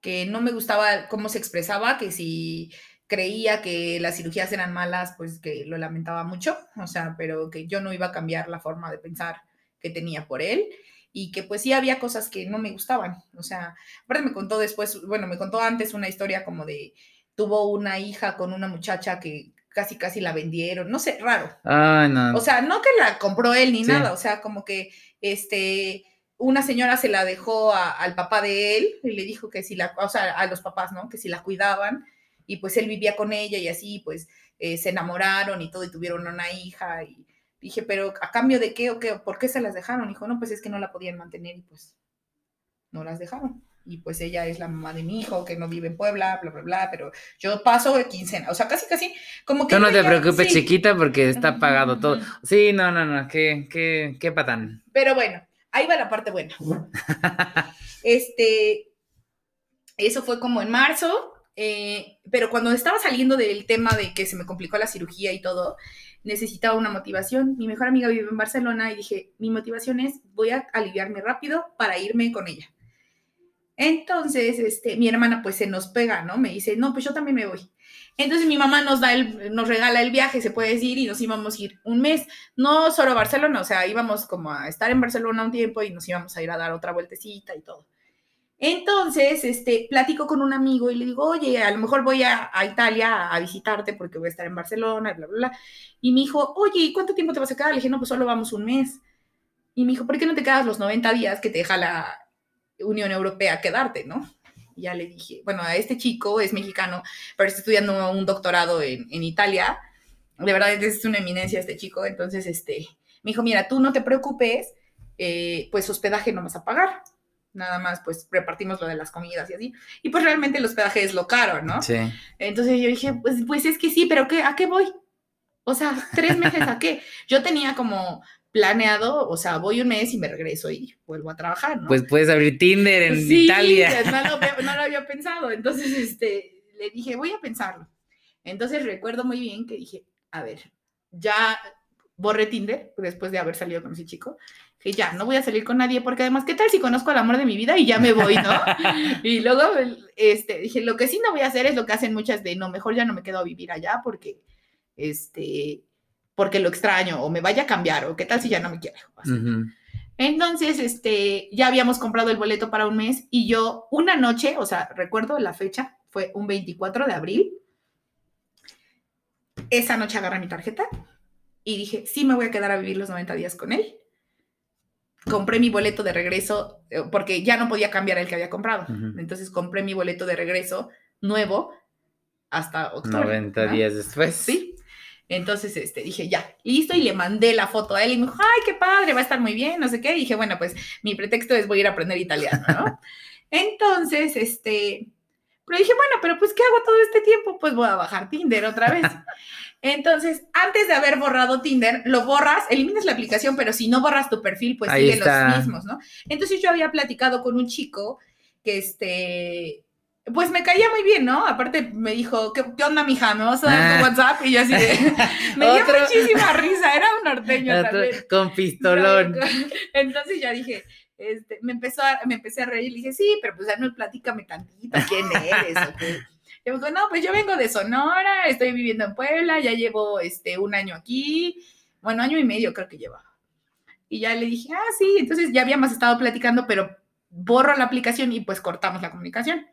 que no me gustaba cómo se expresaba, que si creía que las cirugías eran malas, pues que lo lamentaba mucho, o sea, pero que yo no iba a cambiar la forma de pensar que tenía por él y que pues sí había cosas que no me gustaban. O sea, aparte me contó después, bueno, me contó antes una historia como de, tuvo una hija con una muchacha que casi casi la vendieron, no sé, raro. Ay, no. O sea, no que la compró él ni nada, o sea, como que este una señora se la dejó al papá de él y le dijo que si la, o sea, a los papás, ¿no? Que si la cuidaban y pues él vivía con ella y así, pues eh, se enamoraron y todo y tuvieron una hija y Dije, pero ¿a cambio de qué o qué? ¿Por qué se las dejaron? Dijo, no, pues es que no la podían mantener y pues no las dejaron. Y pues ella es la mamá de mi hijo que no vive en Puebla, bla, bla, bla, pero yo paso de quincena, o sea, casi, casi, como que... no te preocupes, chiquita, porque está pagado todo. Sí, no, no, no, qué, qué, qué patán. Pero bueno, ahí va la parte buena. este, eso fue como en marzo, eh, pero cuando estaba saliendo del tema de que se me complicó la cirugía y todo, necesitaba una motivación. Mi mejor amiga vive en Barcelona y dije, mi motivación es, voy a aliviarme rápido para irme con ella. Entonces, este, mi hermana pues se nos pega, ¿no? Me dice, no, pues yo también me voy. Entonces mi mamá nos da el, nos regala el viaje, se puede decir, y nos íbamos a ir un mes, no solo a Barcelona, o sea, íbamos como a estar en Barcelona un tiempo y nos íbamos a ir a dar otra vueltecita y todo. Entonces, este, platico con un amigo y le digo, oye, a lo mejor voy a, Italia a, visitarte porque voy a estar en Barcelona, bla, bla, bla. Y me dijo, oye, ¿cuánto tiempo te vas a quedar? Le dije, no, pues solo vamos un mes. Y me dijo, ¿por qué no te quedas los 90 días que te deja la Unión Europea quedarte, no? Y ya le dije, bueno, a este chico es mexicano, pero está estudiando un doctorado en, Italia. De verdad, es una eminencia este chico. Entonces, este, me dijo, mira, tú no te preocupes, eh, pues hospedaje no vas a pagar nada más pues repartimos lo de las comidas y así. Y pues realmente el hospedaje es lo caro, ¿no? Sí. Entonces yo dije, pues, pues es que sí, pero ¿qué, ¿a qué voy? O sea, tres meses a qué? Yo tenía como planeado, o sea, voy un mes y me regreso y vuelvo a trabajar, ¿no? Pues puedes abrir Tinder en sí, Italia. No lo, no lo había pensado. Entonces, este, le dije, voy a pensarlo. Entonces recuerdo muy bien que dije, a ver, ya borré Tinder después de haber salido con ese chico que ya no voy a salir con nadie porque además, ¿qué tal si conozco al amor de mi vida y ya me voy, ¿no? y luego este, dije, lo que sí no voy a hacer es lo que hacen muchas de, no, mejor ya no me quedo a vivir allá porque, este, porque lo extraño o me vaya a cambiar o qué tal si ya no me quiero. Entonces, este, ya habíamos comprado el boleto para un mes y yo una noche, o sea, recuerdo la fecha, fue un 24 de abril. Esa noche agarré mi tarjeta y dije, sí me voy a quedar a vivir los 90 días con él compré mi boleto de regreso eh, porque ya no podía cambiar el que había comprado. Entonces compré mi boleto de regreso nuevo hasta octubre. 90 días después. Sí. Entonces, este, dije, ya, listo, y le mandé la foto a él y me dijo, ay, qué padre, va a estar muy bien, no sé qué. Y dije, bueno, pues mi pretexto es voy a ir a aprender italiano, ¿no? Entonces, este, pero dije, bueno, pero pues, ¿qué hago todo este tiempo? Pues voy a bajar Tinder otra vez. Entonces, antes de haber borrado Tinder, lo borras, eliminas la aplicación, pero si no borras tu perfil, pues sigue los mismos, ¿no? Entonces yo había platicado con un chico que este, pues me caía muy bien, ¿no? Aparte me dijo, ¿qué, onda, mija? ¿Me vas a dar tu ah. WhatsApp? Y yo así de, me dio muchísima risa, era un norteño también. Con pistolón. Entonces ya dije, este, me, empezó a, me empecé a reír y le dije, sí, pero pues ya no platícame tantito, ¿quién eres? qué?". Y me dijo, no, pues yo vengo de Sonora, estoy viviendo en Puebla, ya llevo este, un año aquí, bueno, año y medio creo que llevaba. Y ya le dije, ah, sí, entonces ya habíamos estado platicando, pero borro la aplicación y pues cortamos la comunicación.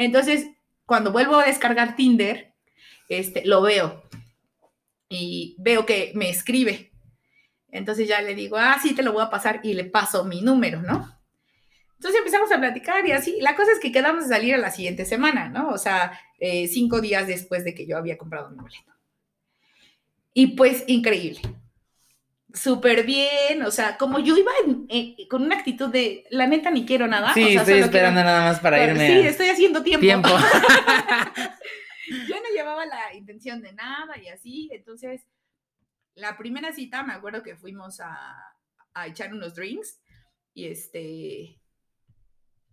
Entonces, cuando vuelvo a descargar Tinder, este, lo veo y veo que me escribe. Entonces ya le digo, ah, sí, te lo voy a pasar y le paso mi número, ¿no? Entonces empezamos a platicar y así. La cosa es que quedamos de salir a la siguiente semana, ¿no? O sea, eh, cinco días después de que yo había comprado mi boleto. Y pues increíble. Súper bien, o sea, como yo iba con una actitud de, la neta ni quiero nada. Sí, o sea, estoy solo esperando quiero- nada más para pero irme. Sí, a- estoy haciendo tiempo. Tiempo. yo no llevaba la intención de nada y así. Entonces, la primera cita, me acuerdo que fuimos a, a echar unos drinks y este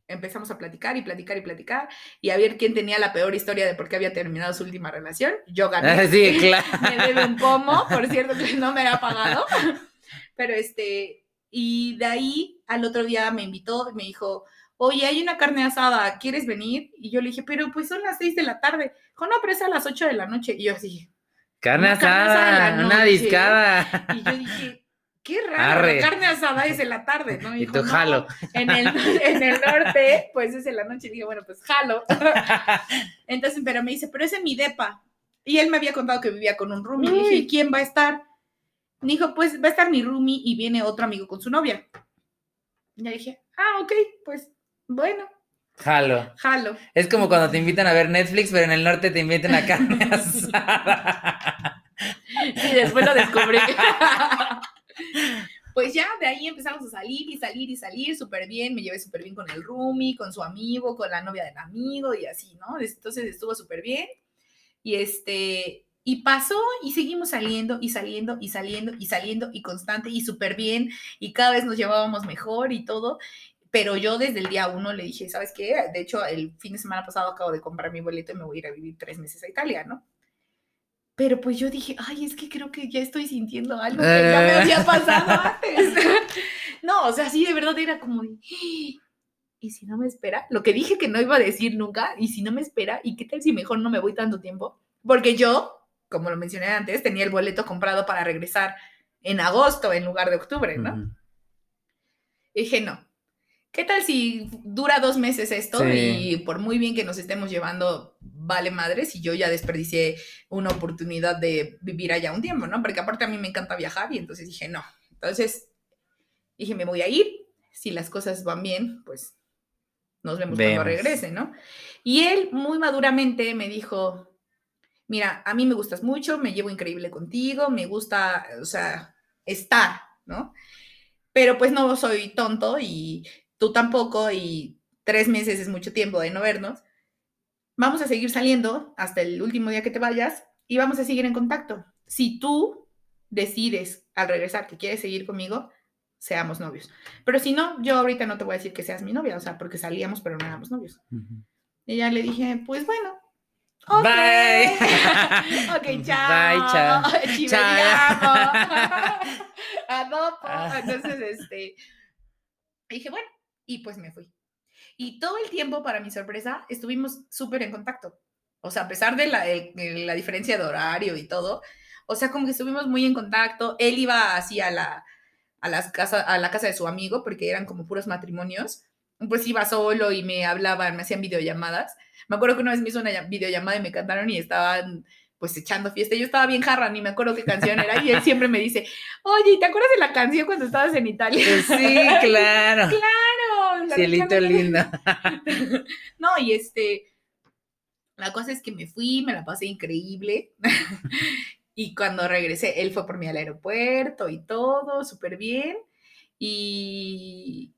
empezamos a platicar y platicar y platicar y a ver quién tenía la peor historia de por qué había terminado su última relación. Yo gané. sí, claro. Me debe un pomo, por cierto, que no me ha pagado. Pero este, y de ahí al otro día me invitó y me dijo, oye, hay una carne asada, ¿quieres venir? Y yo le dije, pero pues son las seis de la tarde. Dijo, no, pero es a las ocho de la noche. Y yo así, Carne Una carne asada asada, una discada. y yo dije, qué raro, Arre. la carne asada es en la tarde, ¿no? Y tú "No, jalo. En el, en el norte, pues es en la noche. Y dije, bueno, pues jalo. Entonces, pero me dice, pero es en mi depa. Y él me había contado que vivía con un roomie. Le dije. ¿y quién va a estar? Me dijo, pues va a estar mi roomie y viene otro amigo con su novia. Y le dije, ah, ok, pues bueno, Jalo. jalo. Es como cuando te invitan a ver Netflix, pero en el norte te invitan a carne asada. Y después lo descubrí. Pues ya de ahí empezamos a salir y salir y salir súper bien. Me llevé súper bien con el roomie, con su amigo, con la novia del amigo y así, ¿no? Entonces estuvo súper bien. Y este, y pasó y seguimos saliendo y saliendo y saliendo y saliendo y constante y súper bien. Y cada vez nos llevábamos mejor y todo. Pero yo desde el día uno le dije, ¿sabes qué? De hecho, el fin de semana pasado acabo de comprar mi boleto y me voy a ir a vivir tres meses a Italia, ¿no? Pero pues yo dije, ay, es que creo que ya estoy sintiendo algo que ya me había pasado antes. no, o sea, sí, de verdad era como de, "Ah, ¿y si no me espera? Lo que dije que no iba a decir nunca, ¿y si no me espera? ¿Y qué tal si mejor no me voy tanto tiempo? Porque yo, como lo mencioné antes, tenía el boleto comprado para regresar en agosto en lugar de octubre, ¿no? Dije, no. ¿Qué tal si dura dos meses esto Sí. y por muy bien que nos estemos llevando, vale madre si yo ya desperdicié una oportunidad de vivir allá un tiempo, ¿no? Porque aparte a mí me encanta viajar y entonces dije, no. Entonces dije, me voy a ir. Si las cosas van bien, pues nos vemos Vemos. cuando regrese, ¿no? Y él muy maduramente me dijo, mira, a mí me gustas mucho, me llevo increíble contigo, me gusta, o sea, estar, ¿no? Pero pues no soy tonto y tú tampoco y tres meses es mucho tiempo de no vernos. Vamos a seguir saliendo hasta el último día que te vayas y vamos a seguir en contacto. Si tú decides al regresar que quieres seguir conmigo, seamos novios. Pero si no, yo ahorita no te voy a decir que seas mi novia, o sea, porque salíamos pero no éramos novios. Ujú. Y ya le dije, pues bueno. Bye. ok, chao. Bye, chao. Vediamo. Adopo. Ah. Entonces, este, dije, bueno, y pues me fui. Y todo el tiempo, para mi sorpresa, estuvimos súper en contacto. O sea, a pesar de la, de la diferencia de horario y todo, o sea, como que estuvimos muy en contacto. Él iba así a la, a, las casa, a la casa de su amigo, porque eran como puros matrimonios. Pues iba solo y me hablaban, me hacían videollamadas. Me acuerdo que una vez me hizo una llam- videollamada y me cantaron y estaban pues echando fiesta. Yo estaba bien jarra, ni me acuerdo qué canción era. Y él siempre me dice, oye, ¿te acuerdas de la canción cuando estabas en Italia? Pues sí, claro. Claro, la Cielito lindo. No, y este, la cosa es que me fui, me la pasé increíble. y cuando regresé, él fue por mí al aeropuerto y todo, súper bien. Y...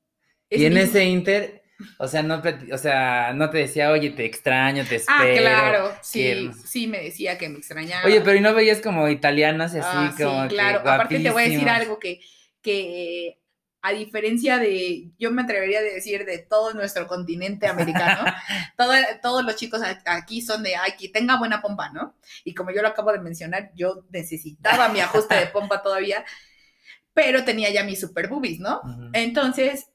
Y en ese inter, o sea, no, o sea, no te decía, oye, te extraño, te espero. Ah, claro, sí, quiero". sí me decía que me extrañaba. Oye, pero ¿y no veías como italianas y así, Ah, sí, como que claro. Aparte te voy a decir algo que, que a diferencia de, yo me atrevería a decir de todo nuestro continente americano, todo- todos los chicos aquí son de, ay, que tenga buena pompa, ¿no? Y como yo lo acabo de mencionar, yo necesitaba mi ajuste de pompa todavía, pero tenía ya mis super boobies, ¿no? Entonces,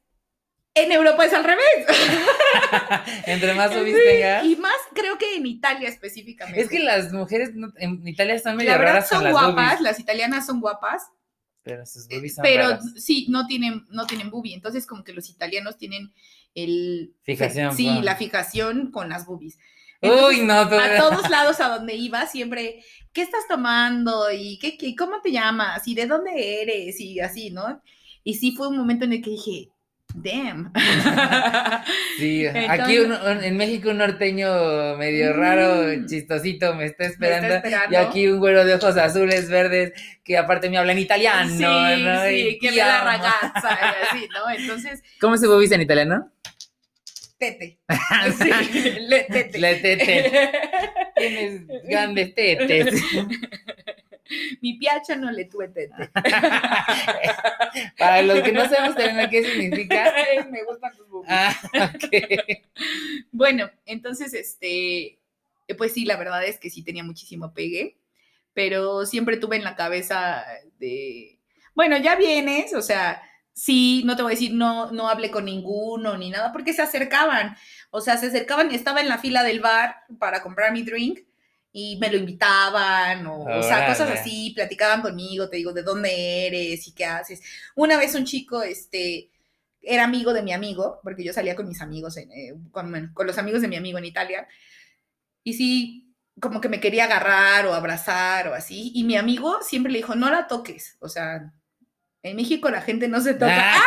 En Europa es al revés. Entre más boobies Sí, tengas. Y más creo que en Italia específicamente. Es que las mujeres no- en Italia están medio la verdad raras con son las guapas, boobies. las italianas son guapas, Pero sus boobies son pero raras. sí, no tienen, no tienen boobie. Entonces, como que los italianos tienen el... Fijación, Sí, la fijación con las boobies. Uy, no, pero- a todos lados a donde iba, siempre, ¿qué estás tomando? ¿Y qué, qué- cómo te llamas? ¿Y de dónde eres? Y así, ¿no? Y sí fue un momento en el que dije, damn. Sí, aquí Entonces- un- un- en México un norteño medio raro, Mm. chistosito, me está Me está esperando. esperando. Y aquí un güero de ojos azules, verdes, que aparte me habla en italiano. sí, ¿no? sí, Y que la ragazza y así, ¿no? Entonces, ¿Cómo se boobies en italiano? tete. Sí, le tete. Le tete. Tienes grandes tetes. Mi piacciono le tue tete. Para los que no sabemos también qué significa. Me gustan tus boobies. Ah. Bueno, entonces, este, pues sí, la verdad es que sí tenía muchísimo pegue, pero siempre tuve en la cabeza de, bueno, ya vienes, o sea, sí, no te voy a decir, no, no hablé con ninguno ni nada, porque se acercaban, o sea, se acercaban, estaba en la fila del bar para comprar mi drink y me lo invitaban, o, o sea, cosas así, platicaban conmigo, te digo, ¿de dónde eres y qué haces? Una vez un chico, este, era amigo de mi amigo, porque yo salía con mis amigos, en, eh, con, bueno, con los amigos de mi amigo en Italia, y sí, como que me quería agarrar o abrazar o así, y mi amigo siempre le dijo, no la toques, o sea, en México la gente no se toca. No,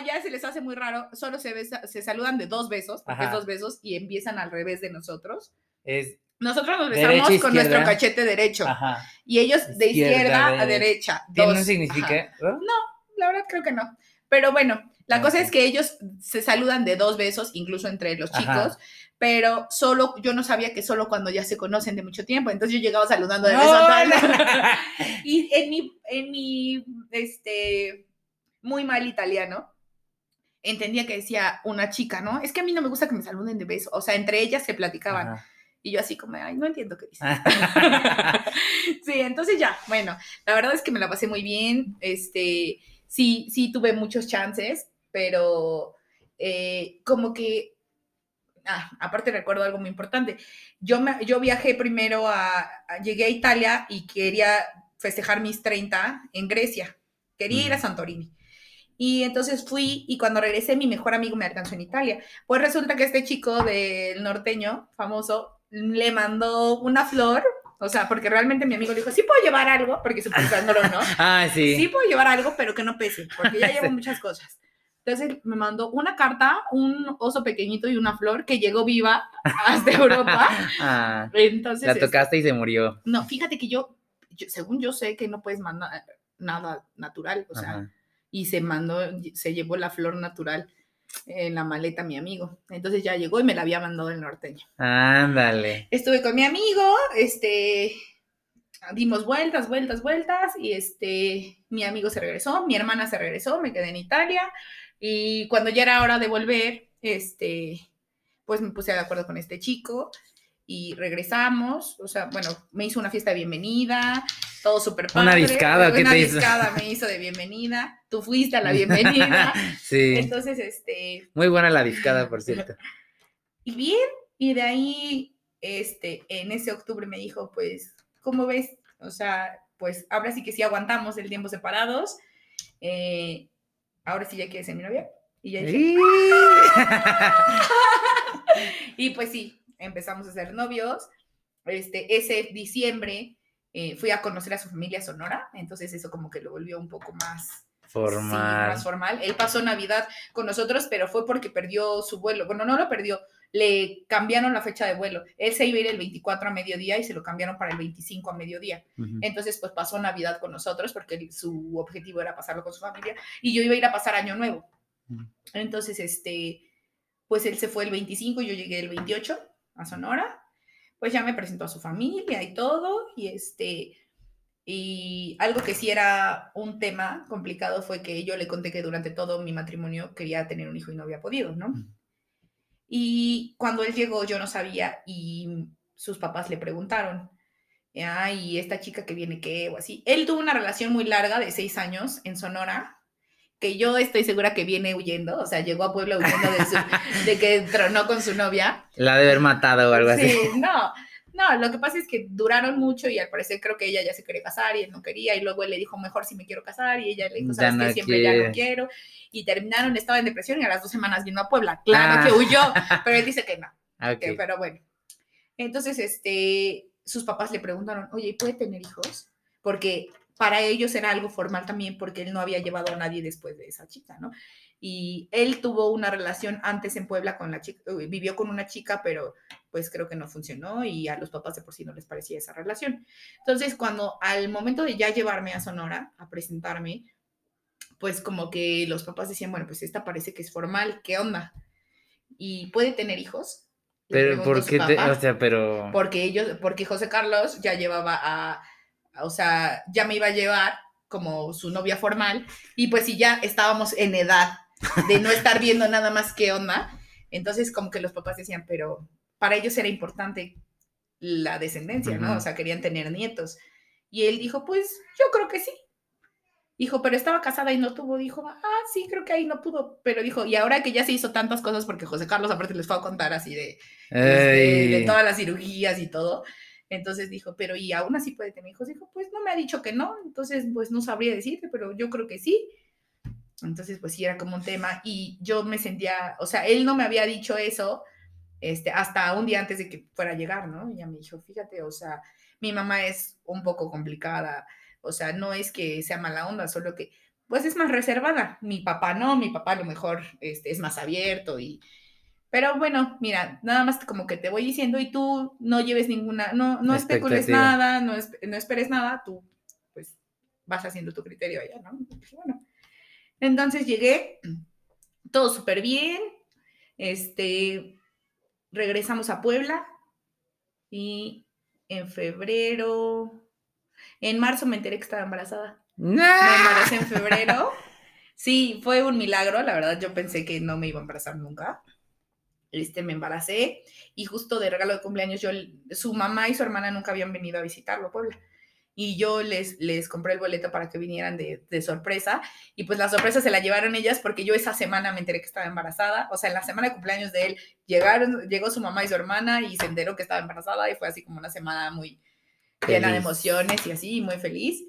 allá se les hace muy raro, solo se, besa- se saludan de dos besos, porque es Ajá. dos besos, y empiezan al revés de nosotros. Es, Nosotros nos Derecha, besamos con nuestro cachete derecho, ajá. y ellos de Izquierda, a derecha. derecha. ¿Tiene un significado? ajá. La verdad creo que no. Pero bueno, la cosa es que ellos se saludan de dos besos, incluso entre los Ajá. chicos, pero solo, yo no sabía que solo cuando ya se conocen de mucho tiempo, entonces yo llegaba saludando de beso a No, no. Y en mi, en mi, este, muy mal italiano, entendía que decía una chica, ¿no? Es que a mí no me gusta que me saluden de beso, o sea, entre ellas se platicaban. Ajá. Y yo así como, ay, no entiendo qué dice. Ah. sí, entonces ya, bueno, la verdad es que me la pasé muy bien. Este, sí, sí tuve muchos chances, pero eh, como que, ah, aparte recuerdo algo muy importante. Yo, me, yo viajé primero a, a- llegué a Italia y quería festejar mis 30 en Grecia. Quería ir a. Santorini. Y entonces fui y cuando regresé mi mejor amigo me alcanzó en Italia. Pues resulta que este chico del norteño, famoso, le mandó una flor, o sea, porque realmente mi amigo le dijo, sí puedo llevar algo, porque supuestándolo, ¿no? Ah, sí. Sí puedo llevar algo, pero que no pese, porque ya llevo muchas cosas. Entonces me mandó una carta, un oso pequeñito y una flor que llegó viva hasta Europa. Ah, Entonces, la tocaste y se murió. no, fíjate que yo, yo- según yo sé que no puedes mandar nada natural, o sea, Ajá. Y se mandó, se llevó la flor natural en la maleta mi amigo. Entonces ya llegó y me la había mandado el norteño. Ándale. Estuve con mi amigo, este, dimos vueltas, vueltas, vueltas, y este, mi amigo se regresó, mi hermana se regresó, me quedé en Italia, y cuando ya era hora de volver, este, pues me puse de acuerdo con este chico, y regresamos, o sea, bueno, me hizo una fiesta de bienvenida, todo súper padre. ¿Una discada qué Una te hizo? discada me hizo de bienvenida, tú fuiste a la bienvenida, sí. entonces, este, Muy buena la discada, por cierto. y bien, y de ahí, este, en ese octubre me dijo, pues, ¿cómo ves? O sea, pues ahora sí que sí aguantamos el tiempo separados. eh, ahora sí ya quieres ser mi novia. Y ya dije, y pues sí, empezamos a ser novios. Este, ese diciembre eh, fui a conocer a su familia Sonora, entonces eso como que lo volvió un poco más Sí, Formal. más formal. Él pasó Navidad con nosotros, pero fue porque perdió su vuelo. Bueno, no lo perdió, le cambiaron la fecha de vuelo. Él se iba a ir el 24 a mediodía y se lo cambiaron para el 25 a mediodía. Entonces, pues pasó Navidad con nosotros porque su objetivo era pasarlo con su familia y yo iba a ir a pasar Año Nuevo. Entonces, este, pues él se fue el 25 y yo llegué el 28 a Sonora. Pues ya me presentó a su familia y todo y este y algo que sí era un tema complicado fue que yo le conté que durante todo mi matrimonio quería tener un hijo y no había podido, ¿no? Ujú. Y cuando él llegó yo no sabía y sus papás le preguntaron, Ay, esta chica que viene, ¿qué? O así. Él tuvo una relación muy larga de seis años en Sonora, que yo estoy segura que viene huyendo, o sea, llegó a Puebla huyendo de, su- de que tronó con su novia. La de haber matado o algo así. Sí, no, no, lo que pasa es que duraron mucho y al parecer creo que ella ya se quería casar y él no quería y luego él le dijo mejor si me quiero casar y ella le dijo, sabes no que siempre ya no quiere. quiero y terminaron, estaba en depresión y a las dos semanas vino a Puebla, claro Ah. que huyó, pero él dice que no, Ah, ok. que- pero bueno. Entonces, este, sus papás le preguntaron, oye, ¿y ¿puede tener hijos? Porque para ellos era algo formal también porque él no había llevado a nadie después de esa chica, ¿no? Y él tuvo una relación antes en Puebla con la chica, vivió con una chica, pero pues creo que no funcionó y a los papás de por sí no les parecía esa relación. Entonces, cuando al momento de ya llevarme a Sonora a presentarme, pues como que los papás decían, bueno, pues esta parece que es formal, ¿qué onda? ¿Y puede tener hijos? Pero, ¿por qué te.? O sea, pero. Porque ellos, porque José Carlos ya llevaba a- o sea, ya me iba a llevar como su novia formal, y pues si ya estábamos en edad de no estar viendo nada más qué onda, entonces como que los papás decían, pero para ellos era importante la descendencia, ¿no? Ujú. O sea, querían tener nietos. Y él dijo, pues yo creo que sí. Dijo, pero estaba casada y no tuvo. Dijo, ah, sí, creo que ahí no pudo. Pero dijo, y ahora que ya se hizo tantas cosas, porque José Carlos aparte les fue a contar así de, este, de todas las cirugías y todo. Entonces dijo, pero y aún así puede tener hijos. Dijo, pues no me ha dicho que no, entonces pues no sabría decirte, pero yo creo que sí. Entonces pues sí era como un tema y yo me sentía, o sea, él no me había dicho eso este, hasta un día antes de que fuera a llegar, ¿no? Y ella me dijo, fíjate, o sea, mi mamá es un poco complicada, o sea, no es que sea mala onda, solo que pues es más reservada. Mi papá no, mi papá a lo mejor este, es más abierto y, pero bueno, mira, nada más como que te voy diciendo y tú no lleves ninguna, no, no especules nada, no, espe- no esperes nada, tú pues vas haciendo tu criterio allá, ¿no? Pues, bueno. Entonces llegué, todo súper bien, este, regresamos a Puebla y en febrero, en marzo me enteré que estaba embarazada. Me embaracé en febrero. Sí, fue un milagro, la verdad yo pensé que no me iba a embarazar nunca. Este, me embaracé y justo de regalo de cumpleaños yo, su mamá y su hermana nunca habían venido a visitarlo a Puebla. Y yo les, les compré el boleto para que vinieran de, de sorpresa. Y pues la sorpresa se la llevaron ellas porque yo esa semana me enteré que estaba embarazada. O sea, en la semana de cumpleaños de él llegaron, llegó su mamá y su hermana y se enteró que estaba embarazada y fue así como una semana muy llena de Feliz. emociones y así, muy feliz.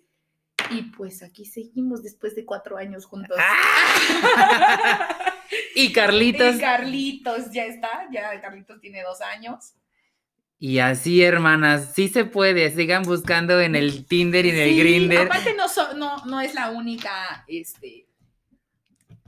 Y pues aquí seguimos después de cuatro años juntos. y Carlitos. Y Carlitos ya está, ya Carlitos tiene dos años. Y así, hermanas, sí se puede. Sigan buscando en el Tinder y en el Sí, Grinder. Aparte no, so- no, no es la única, este,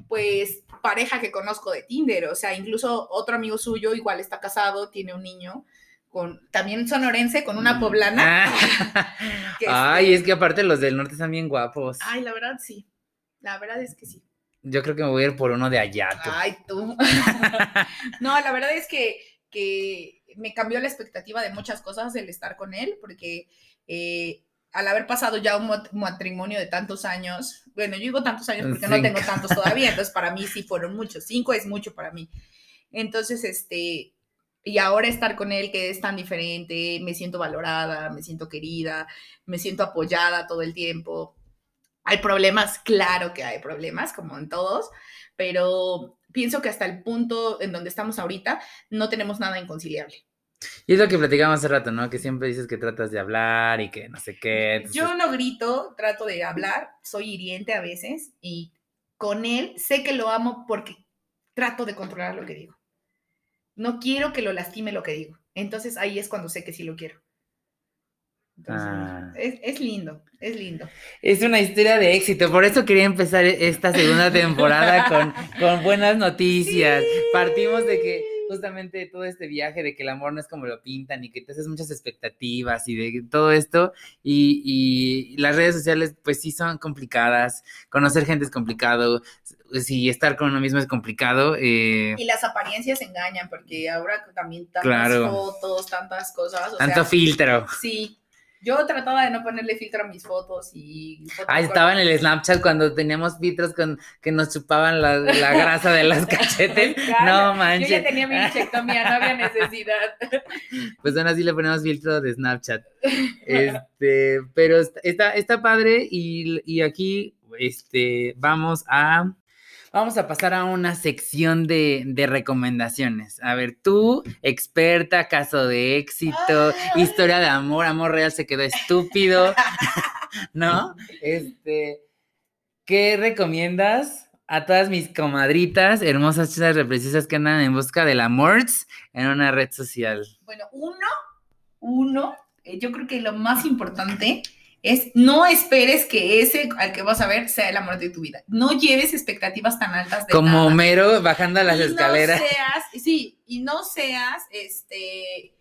pues, pareja que conozco de Tinder. O sea, incluso otro amigo suyo igual está casado, tiene un niño, con, también sonorense, con una poblana. que Ay, este- es que aparte los del norte están bien guapos. Ay, la verdad sí. La verdad es que sí. Yo creo que me voy a ir por uno de allá. tú. Ay, tú. no, la verdad es que, que me cambió la expectativa de muchas cosas el estar con él, porque eh, al haber pasado ya un mat- matrimonio de tantos años, bueno, yo digo tantos años porque no tengo tantos todavía, entonces para mí sí fueron muchos, cinco es mucho para mí. Entonces, este, y ahora estar con él que es tan diferente, me siento valorada, me siento querida, me siento apoyada todo el tiempo. Hay problemas, claro que hay problemas, como en todos, pero pienso que hasta el punto en donde estamos ahorita no tenemos nada inconciliable. Y es lo que platicamos hace rato, ¿no? Que siempre dices que tratas de hablar y que no sé qué. entonces- Yo no grito, trato de hablar, soy hiriente a veces y con él sé que lo amo porque trato de controlar lo que digo. No quiero que lo lastime lo que digo. Entonces ahí es cuando sé que sí lo quiero. Entonces, Ah. es, es lindo, es lindo. Es una historia de éxito, por eso quería empezar esta segunda temporada con, con buenas noticias. Partimos de que justamente todo este viaje de que el amor no es como lo pintan y que te haces muchas expectativas y de todo esto y, y las redes sociales pues sí son complicadas, conocer gente es complicado, si estar con uno mismo es complicado. eh, Y las apariencias engañan porque ahora también tantas Claro. fotos, tantas cosas. o tanto sea, filtro. Sí, Yo trataba de no ponerle filtro a mis fotos y... fotos Ah, estaba en el Snapchat cuando teníamos filtros con que nos chupaban la, la grasa de los cachetes. No Yo manches. ya tenía mi bichectomía, no había necesidad. Pues aún así le ponemos filtro de Snapchat. Este, pero está, está, está padre y, y aquí este, vamos a... Vamos a pasar a una sección de, de recomendaciones. A ver, tú, experta, caso de éxito, historia de amor, amor real se quedó estúpido, ¿no? Este, ¿qué recomiendas a todas mis comadritas, hermosas, chicas, represivas que andan en busca del amor en una red social? Bueno, uno, uno, eh, yo creo que lo más importante es no esperes que ese al que vas a ver sea el amor de tu vida. No lleves expectativas tan altas de Como. Homero bajando las Y escaleras. No seas, sí, y no seas, este,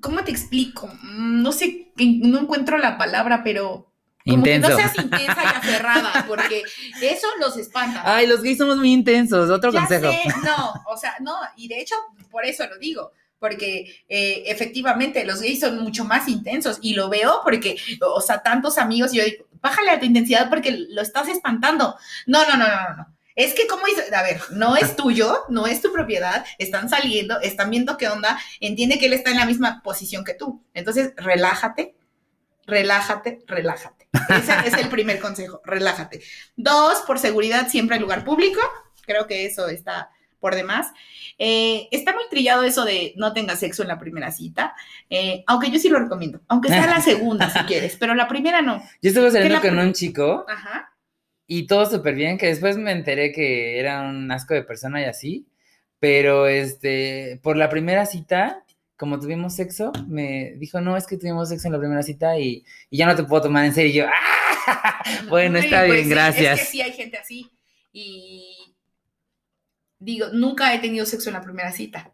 ¿cómo te explico? Mm, No sé, no encuentro la palabra, pero como que Intenso. no seas intensa y aferrada, porque eso los espanta. Ay, los gays somos muy intensos. Otro Ya consejo. sé, no, o sea, no, y de hecho, por eso lo digo, porque eh, efectivamente los gays son mucho más intensos y lo veo porque, o sea, tantos amigos, y yo digo, bájale a tu intensidad porque lo estás espantando. No, no, no, no, no. Es que, como dice, a ver, no es tuyo, no es tu propiedad, están saliendo, están viendo qué onda, entiende que él está en la misma posición que tú. Entonces, relájate, relájate, relájate. Ese es el primer consejo, relájate. Dos, por seguridad, siempre en lugar público. Creo que eso está por demás. Eh, está muy trillado eso de no tengas sexo en la primera cita, eh, aunque yo sí lo recomiendo, aunque sea la segunda si quieres, pero la primera no. Yo estuve saliendo con un chico Ajá. y todo súper bien, que después me enteré que era un asco de persona y así. Pero este, por la primera cita, como tuvimos sexo, me dijo, no, es que tuvimos sexo en la primera cita y, y ya no te puedo tomar en serio. Y yo, ¡ah! Bueno, Sí, está pues bien, sí, gracias. Es que sí hay gente así. Y digo, nunca he tenido sexo en la primera cita,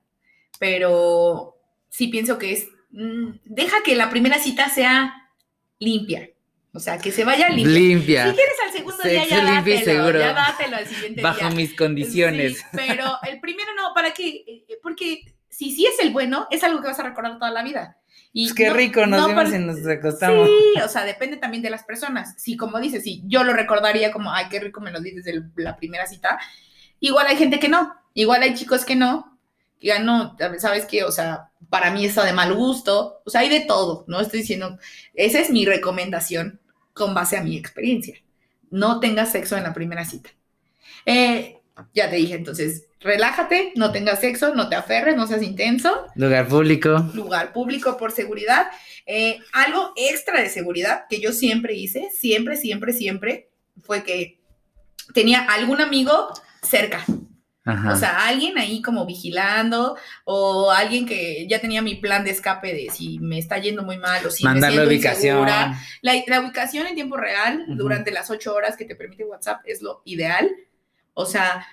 pero sí pienso que es, mm, deja que la primera cita sea limpia. O sea, que se vaya limpia. Limpia. Si quieres al segundo día, Sexo ya limpio y dátelo, seguro. ya dátelo al siguiente Bajo día. mis condiciones. Sí, pero el primero no, ¿para qué? Eh, Porque si sí es el bueno, es algo que vas a recordar toda la vida. Y Pues qué no- rico, nos no vimos por- y nos acostamos. Sí, o sea, depende también de las personas. Si, como dices, si yo lo recordaría como, ay, qué rico me lo di desde la primera cita, igual hay gente que no, igual hay chicos que no, que ya no, ¿sabes qué? O sea, para mí está de mal gusto, o sea, hay de todo, ¿no? Estoy diciendo, esa es mi recomendación con base a mi experiencia. No tengas sexo en la primera cita. Eh, ya te dije, entonces, relájate, no tengas sexo, no te aferres, no seas intenso Lugar público. lugar público por seguridad. Eh, algo extra de seguridad que yo siempre hice, siempre, siempre, siempre, fue que tenía algún amigo cerca. Ajá. O sea, alguien ahí como vigilando o alguien que ya tenía mi plan de escape de si me está yendo muy mal o si Mandar me la siento ubicación. insegura. La, la ubicación en tiempo real durante las ocho horas que te permite WhatsApp es lo ideal. O sea,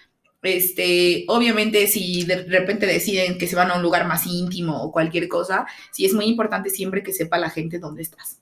este, obviamente si de repente deciden que se van a un lugar más íntimo o cualquier cosa, sí es muy importante siempre que sepa la gente dónde estás.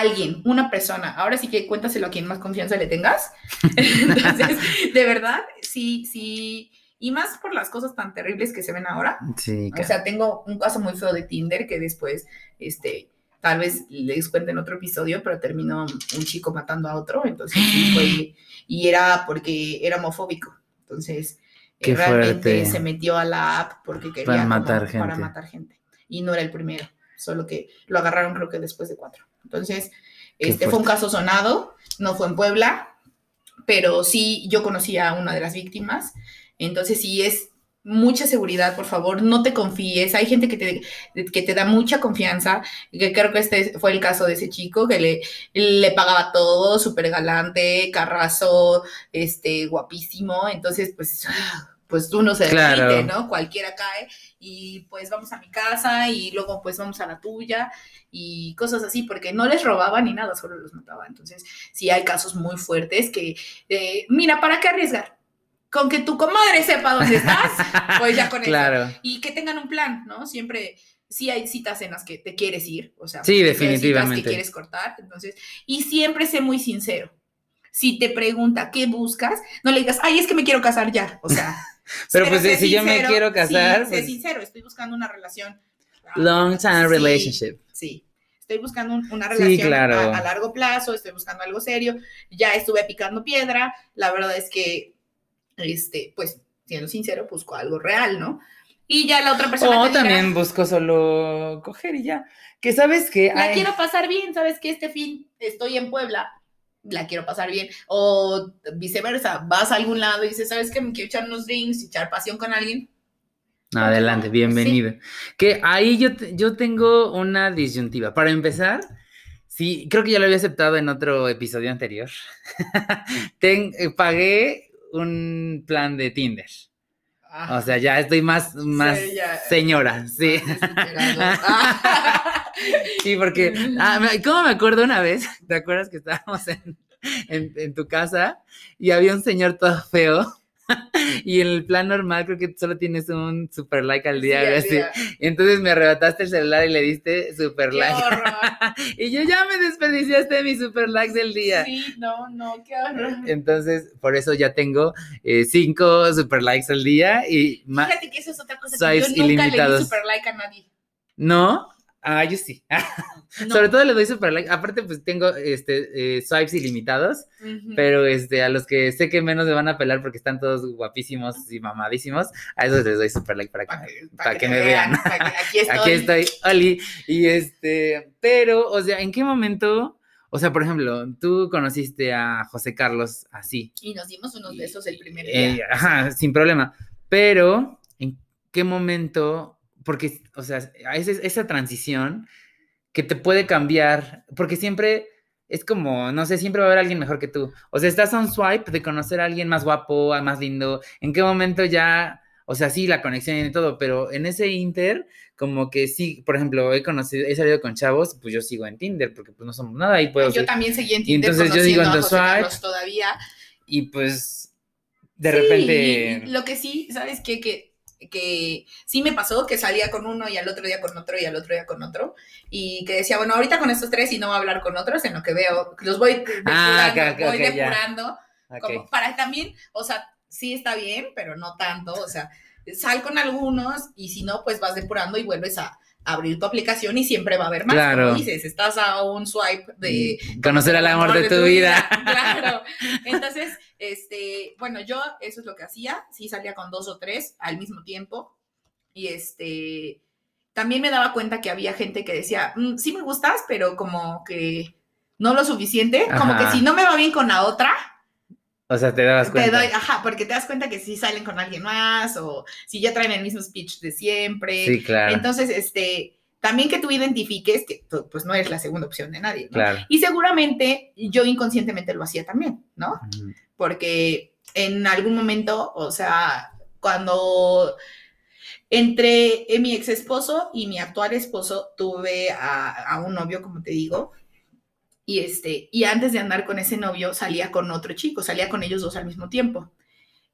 Alguien, una persona, ahora sí que cuéntaselo a quien más confianza le tengas. Entonces, de verdad, sí, sí, y más por las cosas tan terribles que se ven ahora. Sí, O sea, tengo un caso muy feo de Tinder que después, este, tal vez les cuente en otro episodio, pero terminó un chico matando a otro, entonces sí fue, y era porque era homofóbico. Entonces, eh, Qué realmente fuerte. se metió a la app porque quería Para como matar para gente. matar gente. Y no era el primero, solo que lo agarraron creo que después de cuatro. Entonces, Qué este fue un caso sonado, no fue en Puebla, pero sí yo conocí a una de las víctimas. Entonces, sí es mucha seguridad, por favor, no te confíes. Hay gente que te, que te da mucha confianza, que creo que este fue el caso de ese chico, que le, le pagaba todo, súper galante, carrazo, este, guapísimo. Entonces, pues, pues uno se Claro. ¿no? Cualquiera cae y pues vamos a mi casa y luego pues vamos a la tuya y cosas así, porque no les robaba ni nada, solo los mataba. Entonces, sí hay casos muy fuertes que, eh, mira, ¿para qué arriesgar? Con que tu comadre sepa dónde estás, pues ya con eso. Claro. Y que tengan un plan, ¿no? Siempre, sí hay citas en las que te quieres ir, o sea, Sí, hay citas definitivamente. que quieres cortar, entonces, y siempre sé muy sincero. Si te pregunta qué buscas, no le digas, ay, es que me quiero casar ya, o sea. Pero, pues, sé si yo me quiero casar, sí, sé pues- sincero, estoy buscando una relación. Long time sí, relationship. Sí, estoy buscando un- una Sí, relación claro. a, a largo plazo, estoy buscando algo serio, ya estuve picando piedra, la verdad es que, este, pues, siendo sincero, busco algo real, ¿no? Y ya la otra persona O dirá, también busco solo coger y ya. Que sabes que la quiero pasar bien, ¿sabes que Este fin estoy en Puebla, la quiero pasar bien. O viceversa, vas a algún lado y dices, ¿sabes qué? Me quiero echar unos drinks, echar pasión con alguien. Adelante, Sí. bienvenido. Que ahí yo, yo tengo una disyuntiva. Para empezar, sí, creo que ya lo había aceptado en otro episodio anterior. Ten- eh, pagué un plan de Tinder. Ah, O sea, ya estoy más, más Sí, ya. señora, sí. Ah. Sí, porque, ah, me- ¿cómo me acuerdo una vez? ¿Te acuerdas que estábamos en, en- en tu casa y había un señor todo feo? Y en el plan normal creo que solo tienes un super like al día, Sí, así. Y entonces me arrebataste el celular y le diste super Qué like. Y yo ya me desperdiciaste mi super like del día. Sí, no, no, qué horror. Entonces, por eso ya tengo eh, cinco super likes al día y más. Fíjate que eso es otra cosa que yo nunca le ilimitados. di super like a nadie. ¿No? Ah, yo sí. No. Sobre todo le doy super like. Aparte, pues tengo este, eh, swipes ilimitados. Ujú. Pero este, a los que sé que menos me van a pelar porque están todos guapísimos y mamadísimos, a esos les doy super like para que, Pa' que, para pa' que te me vean. pa' que- aquí estoy. Aquí estoy, Oli. Y este, pero, o sea, ¿en qué momento? O sea, por ejemplo, tú conociste a José Carlos así. Y nos dimos unos besos el primer día. eh, ajá, sin problema. Pero, ¿en qué momento? Porque, o sea, esa, esa transición que te puede cambiar, porque siempre es como, no sé, siempre va a haber alguien mejor que tú. O sea, estás a un swipe de conocer a alguien más guapo, más lindo. ¿En qué momento ya, o sea, sí, la conexión y todo, pero en ese inter, como que sí, por ejemplo, he conocido, he salido con chavos, pues yo sigo en Tinder, porque pues no somos nada y puedo... yo ser- también seguí en y Tinder entonces yo digo, en los swipes, todavía. y pues, de Sí, repente... y lo que sí, ¿sabes qué? Que, que sí me pasó que salía con uno y al otro día con otro y al otro día con otro. Y que decía, bueno, ahorita con estos tres y no voy a hablar con otros, en lo que veo, los voy depurando, Ah, ok, voy depurando. Como para también, o sea, sí está bien, pero no tanto, o sea, sal con algunos y si no, pues vas depurando y vuelves a abrir tu aplicación y siempre va a haber más. Claro. Como dices, estás a un swipe de Conocer al amor de tu vida. Claro. Entonces, este, bueno, yo eso es lo que hacía, sí salía con dos o tres al mismo tiempo y este, también me daba cuenta que había gente que decía, "Mm, sí me gustas, pero como que no lo suficiente, como que si no me va bien con la otra, O sea, te te cuenta. doy, ajá, porque te das cuenta que si salen con alguien más o si ya traen el mismo speech de siempre. Sí, claro. Entonces, este, también que tú identifiques que tú, pues no eres la segunda opción de nadie, ¿no? claro. Y seguramente yo inconscientemente lo hacía también, ¿no? Porque en algún momento, o sea, cuando entre mi ex esposo y mi actual esposo tuve a, a un novio, como te digo, y este, y antes de andar con ese novio salía con otro chico, salía con ellos dos al mismo tiempo.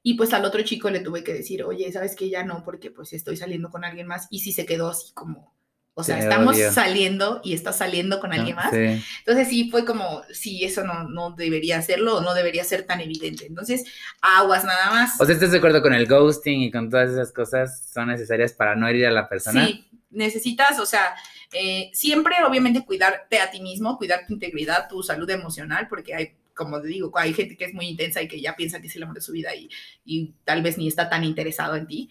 Y pues al otro chico le tuve que decir, oye, ¿sabes qué? Ya no, porque pues estoy saliendo con alguien más. Y sí se quedó así como, o sea, estamos odio. saliendo y estás saliendo con alguien más. Sí. Entonces sí fue como, sí, eso no, no debería hacerlo o no debería ser tan evidente. Entonces, aguas nada más. O sea, ¿estás de acuerdo con el ghosting y con todas esas cosas? ¿Son necesarias para no herir a la persona? Sí, necesitas, o sea, eh, siempre obviamente cuidarte a ti mismo, cuidar tu integridad, tu salud emocional, porque hay, como te digo, hay gente que es muy intensa y que ya piensa que es el amor de su vida y, y tal vez ni está tan interesado en ti.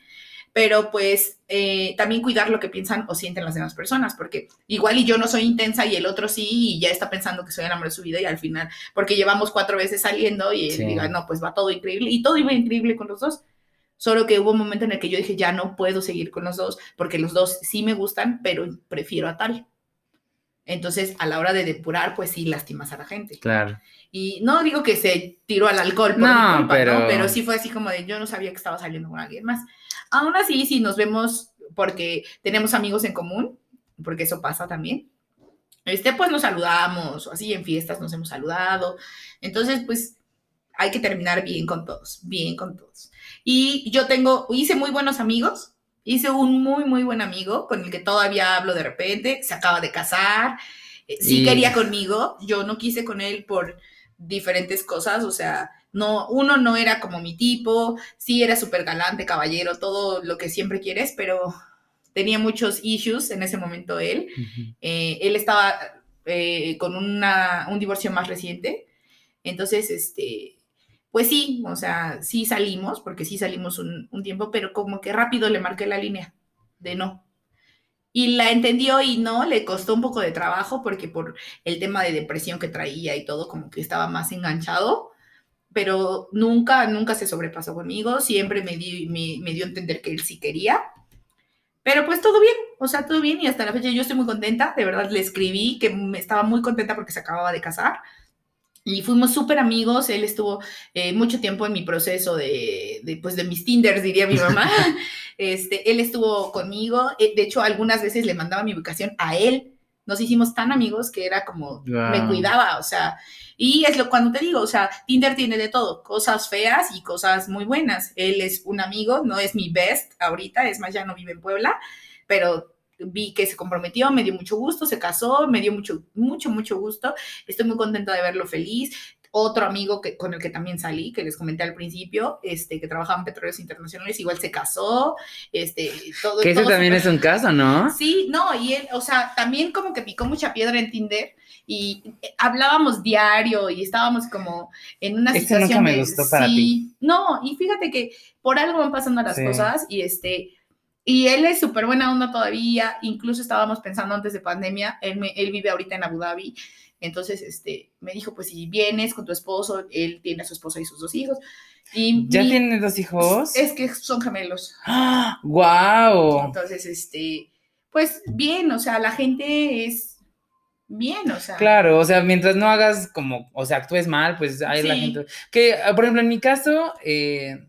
Pero pues eh, también cuidar lo que piensan o sienten las demás personas, porque igual y yo no soy intensa y el otro sí, y ya está pensando que soy el amor de su vida y al final, porque llevamos cuatro veces saliendo y él Sí. diga, no, pues va todo increíble, y todo iba increíble con los dos. Solo que hubo un momento en el que yo dije, ya no puedo seguir con los dos, porque los dos sí me gustan, pero prefiero a tal. Entonces, a la hora de depurar, pues sí lastimas a la gente. Claro. Y no digo que se tiró al alcohol por No, culpa, pero- ¿no? Pero sí fue así como de, yo no sabía que estaba saliendo con alguien más. Aún así, sí nos vemos porque tenemos amigos en común, porque eso pasa también. Este, pues nos saludamos, o así en fiestas nos hemos saludado. Entonces, pues hay que terminar bien con todos, bien con todos. Y yo tengo, hice muy buenos amigos, hice un muy, muy buen amigo con el que todavía hablo de repente, se acaba de casar, eh, sí Y- quería conmigo, yo no quise con él por diferentes cosas, o sea, no, uno no era como mi tipo, sí era súper galante, caballero, todo lo que siempre quieres, pero tenía muchos issues en ese momento él. Eh, él estaba eh, con una, un divorcio más reciente. Entonces, este, pues sí, o sea, sí salimos, porque sí salimos un, tiempo, pero como que rápido le marqué la línea de no. Y la entendió y no, le costó un poco de trabajo porque por el tema de depresión que traía y todo, como que estaba más enganchado, pero nunca, nunca se sobrepasó conmigo, siempre me, di, me, dio a entender que él sí quería. Pero pues todo bien, o sea, todo bien y hasta la fecha yo estoy muy contenta, de verdad le escribí que estaba muy contenta porque se acababa de casar y fuimos súper amigos, él estuvo eh, mucho tiempo en mi proceso de, de, pues, de mis Tinders, diría mi mamá. este, él estuvo conmigo, eh, de hecho algunas veces le mandaba mi ubicación a él, nos hicimos tan amigos que era como, wow. me cuidaba, o sea, y es lo cuando te digo, o sea, Tinder tiene de todo, cosas feas y cosas muy buenas. Él es un amigo, no es mi best ahorita, es más, ya no vive en Puebla, pero vi que se comprometió, me dio mucho gusto, se casó, me dio mucho, mucho, mucho gusto. Estoy muy contenta de verlo feliz. Otro amigo que, con el que también salí, que les comenté al principio, este, que trabajaba en Petróleos Internacionales, igual se casó, este, todo. Que ese todo también es un caso, ¿no? Sí, no, y él, o sea, también como que picó mucha piedra en Tinder y hablábamos diario y estábamos como en una Ese situación nunca me de, gustó para sí, ti. No, y fíjate que por algo van pasando las Sí. cosas y este y él es súper buena onda todavía, incluso estábamos pensando antes de pandemia, él, me, él vive ahorita en Abu Dhabi, entonces este, me dijo, pues si vienes con tu esposo, él tiene a su esposa y sus dos hijos. Y ¿Ya mi- tiene dos hijos? Es que son gemelos. ¡Ah! ¡Guau! Entonces, este, pues bien, o sea, la gente es bien, o sea. Claro, o sea, mientras no hagas como, o sea, actúes mal, pues hay la Sí. gente. Que, por ejemplo, en mi caso, eh,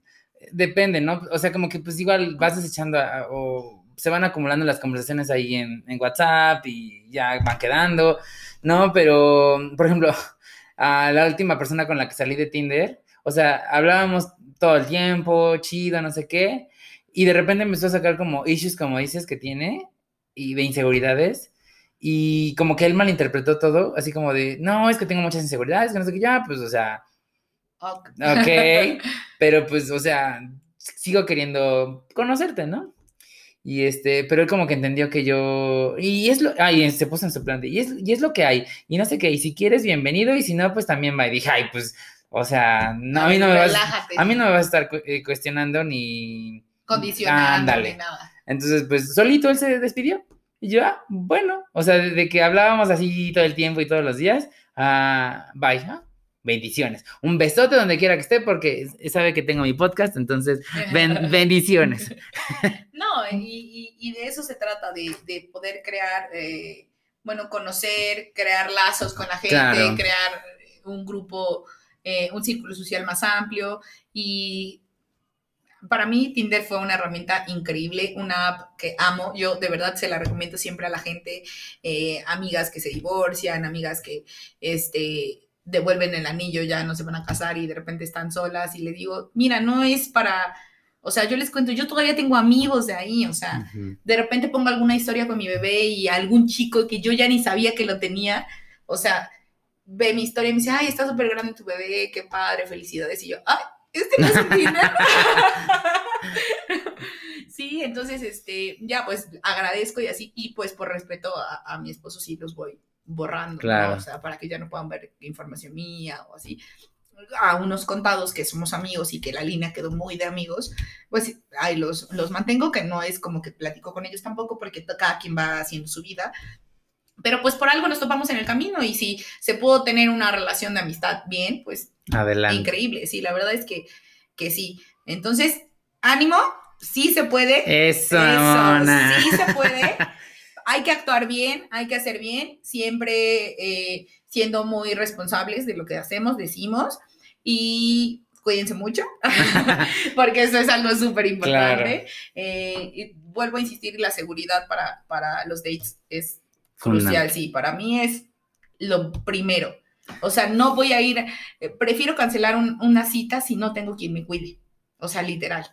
depende, ¿no? O sea, como que pues igual vas desechando a- o se van acumulando las conversaciones ahí en, en WhatsApp y ya van quedando, ¿no? Pero, por ejemplo, a la última persona con la que salí de Tinder, o sea, hablábamos todo el tiempo, chido, no sé qué, y de repente empezó a sacar como issues, como dices, que tiene, y de inseguridades, y como que él malinterpretó todo, así como de, no, es que tengo muchas inseguridades, que no sé qué, ya, pues, o sea, Ok. ok, pero pues, o sea, sigo queriendo conocerte, ¿no? Y este, pero él como que entendió que yo, y es lo, ay, se puso en su plan de, y es, y es lo que hay, y no sé qué, y si quieres, bienvenido, y si no, pues también va, y dije, ay, pues, o sea, no, a mí no me vas, a mí no me vas a estar eh, cuestionando ni... Condicionando ni nada. Entonces, pues solito él se despidió. Y yo, ah, bueno, o sea, desde que hablábamos así todo el tiempo y todos los días, ah, bye, ah, bendiciones. Un besote donde quiera que esté, porque sabe que tengo mi podcast, entonces, ben- bendiciones. No, y, y- y de eso se trata, de, de poder crear, eh, bueno, conocer, crear lazos con la gente, Claro. crear un grupo, eh, un círculo social más amplio. Y para mí Tinder fue una herramienta increíble, una app que amo. Yo de verdad se la recomiendo siempre a la gente, eh, amigas que se divorcian, amigas que este, devuelven el anillo, ya no se van a casar y de repente están solas. Y le digo, mira, no es para... O sea, yo les cuento, yo todavía tengo amigos de ahí, o sea, de repente pongo alguna historia con mi bebé y algún chico que yo ya ni sabía que lo tenía, o sea, ve mi historia y me dice, ay, está súper grande tu bebé, qué padre, felicidades. Y yo, ay, este no es un Tinder. sí, entonces, este, ya, pues agradezco y así, y pues por respeto a, a mi esposo sí los voy borrando, ¿no? Claro. O sea, para que ya no puedan ver información mía o así. A unos contados que somos amigos y que la línea quedó muy de amigos, pues ahí los, los mantengo, que no es como que platico con ellos tampoco, porque cada quien va haciendo su vida. Pero pues por algo nos topamos en el camino y si se pudo tener una relación de amistad bien, pues Adelante. increíble, sí, la verdad es que, que sí. Entonces, ánimo, sí se puede. Eso, Eso, sí se puede. Hay que actuar bien, hay que hacer bien, siempre eh, siendo muy responsables de lo que hacemos, decimos, y cuídense mucho, porque eso es algo súper importante. Eh, y vuelvo a insistir, la seguridad para, para los dates es crucial, sí, para mí es lo primero. O sea, no voy a ir, eh, prefiero cancelar un- una cita si no tengo quien me cuide. O sea, literal.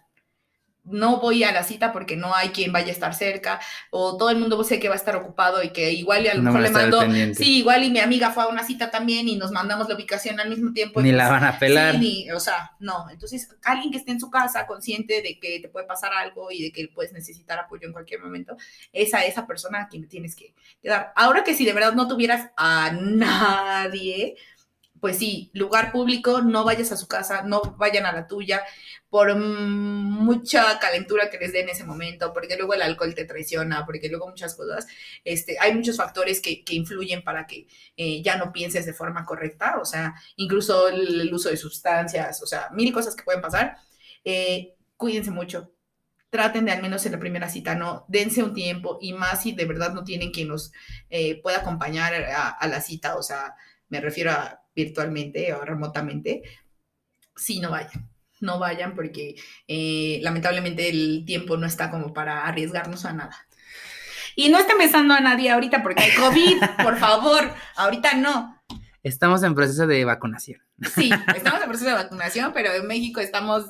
No voy a la cita porque no hay quien vaya a estar cerca, o todo el mundo sé que va a estar ocupado y que igual y a lo No mejor le mando, sí, igual y mi amiga fue a una cita también y nos mandamos la ubicación al mismo tiempo. Ni la van a pelar. Sí, ni- o sea, no. Entonces, alguien que esté en su casa consciente de que te puede pasar algo y de que puedes necesitar apoyo en cualquier momento, es a esa persona a quien tienes que, que dar. Ahora que si de verdad no tuvieras a nadie, pues sí, lugar público, no vayas a su casa, no vayan a la tuya, por mucha calentura que les dé en ese momento, porque luego el alcohol te traiciona, porque luego muchas cosas, este, hay muchos factores que, que influyen para que eh, ya no pienses de forma correcta, o sea, incluso el, el uso de sustancias, o sea, mil cosas que pueden pasar. Eh, cuídense mucho. Traten de al menos en la primera cita, no, dense un tiempo y más si de verdad no tienen quien los eh, pueda acompañar a, a la cita, o sea, me refiero a virtualmente o remotamente, sí, no vayan, no vayan porque eh, lamentablemente el tiempo no está como para arriesgarnos a nada. Y no estén besando a nadie ahorita porque hay COVID, por favor, ahorita no. Estamos en proceso de vacunación. Sí, estamos en proceso de vacunación, pero en México estamos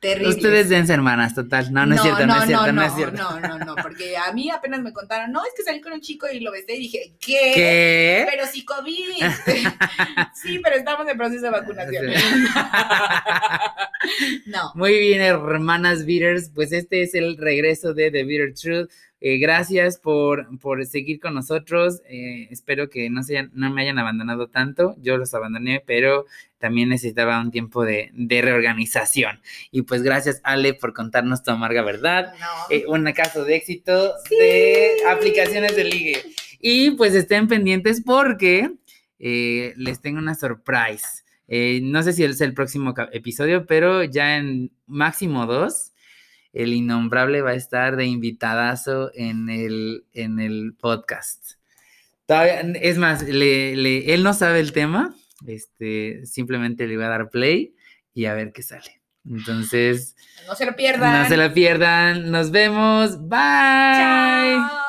Ustedes dense hermanas, total. No, no, es cierto, no, es cierto, no, es cierto. No, no, no, porque a mí apenas me contaron, no, es que salí con un chico y lo besé y dije, ¿qué? ¿Qué? Pero sí COVID. sí, pero estamos en proceso de vacunación. no. Muy bien, hermanas Beaters, pues este es el regreso de The Bitter Truth. Eh, gracias por, por seguir con nosotros. Eh, espero que no, se hayan- no me hayan abandonado tanto. Yo los abandoné, pero también necesitaba un tiempo de, de reorganización. Y pues gracias, Ale, por contarnos tu amarga verdad. No. Eh, un caso de éxito de aplicaciones de ligue. Y pues estén pendientes porque eh, les tengo una surprise. No sé si es el próximo episodio, pero ya en máximo dos, el innombrable va a estar de invitadazo en el, en el podcast. Todavía- es más, le- le- él no sabe el tema, este, simplemente le voy a dar play y a ver qué sale. Entonces, no se lo pierdan. no se la pierdan. Nos vemos. Bye. Chao.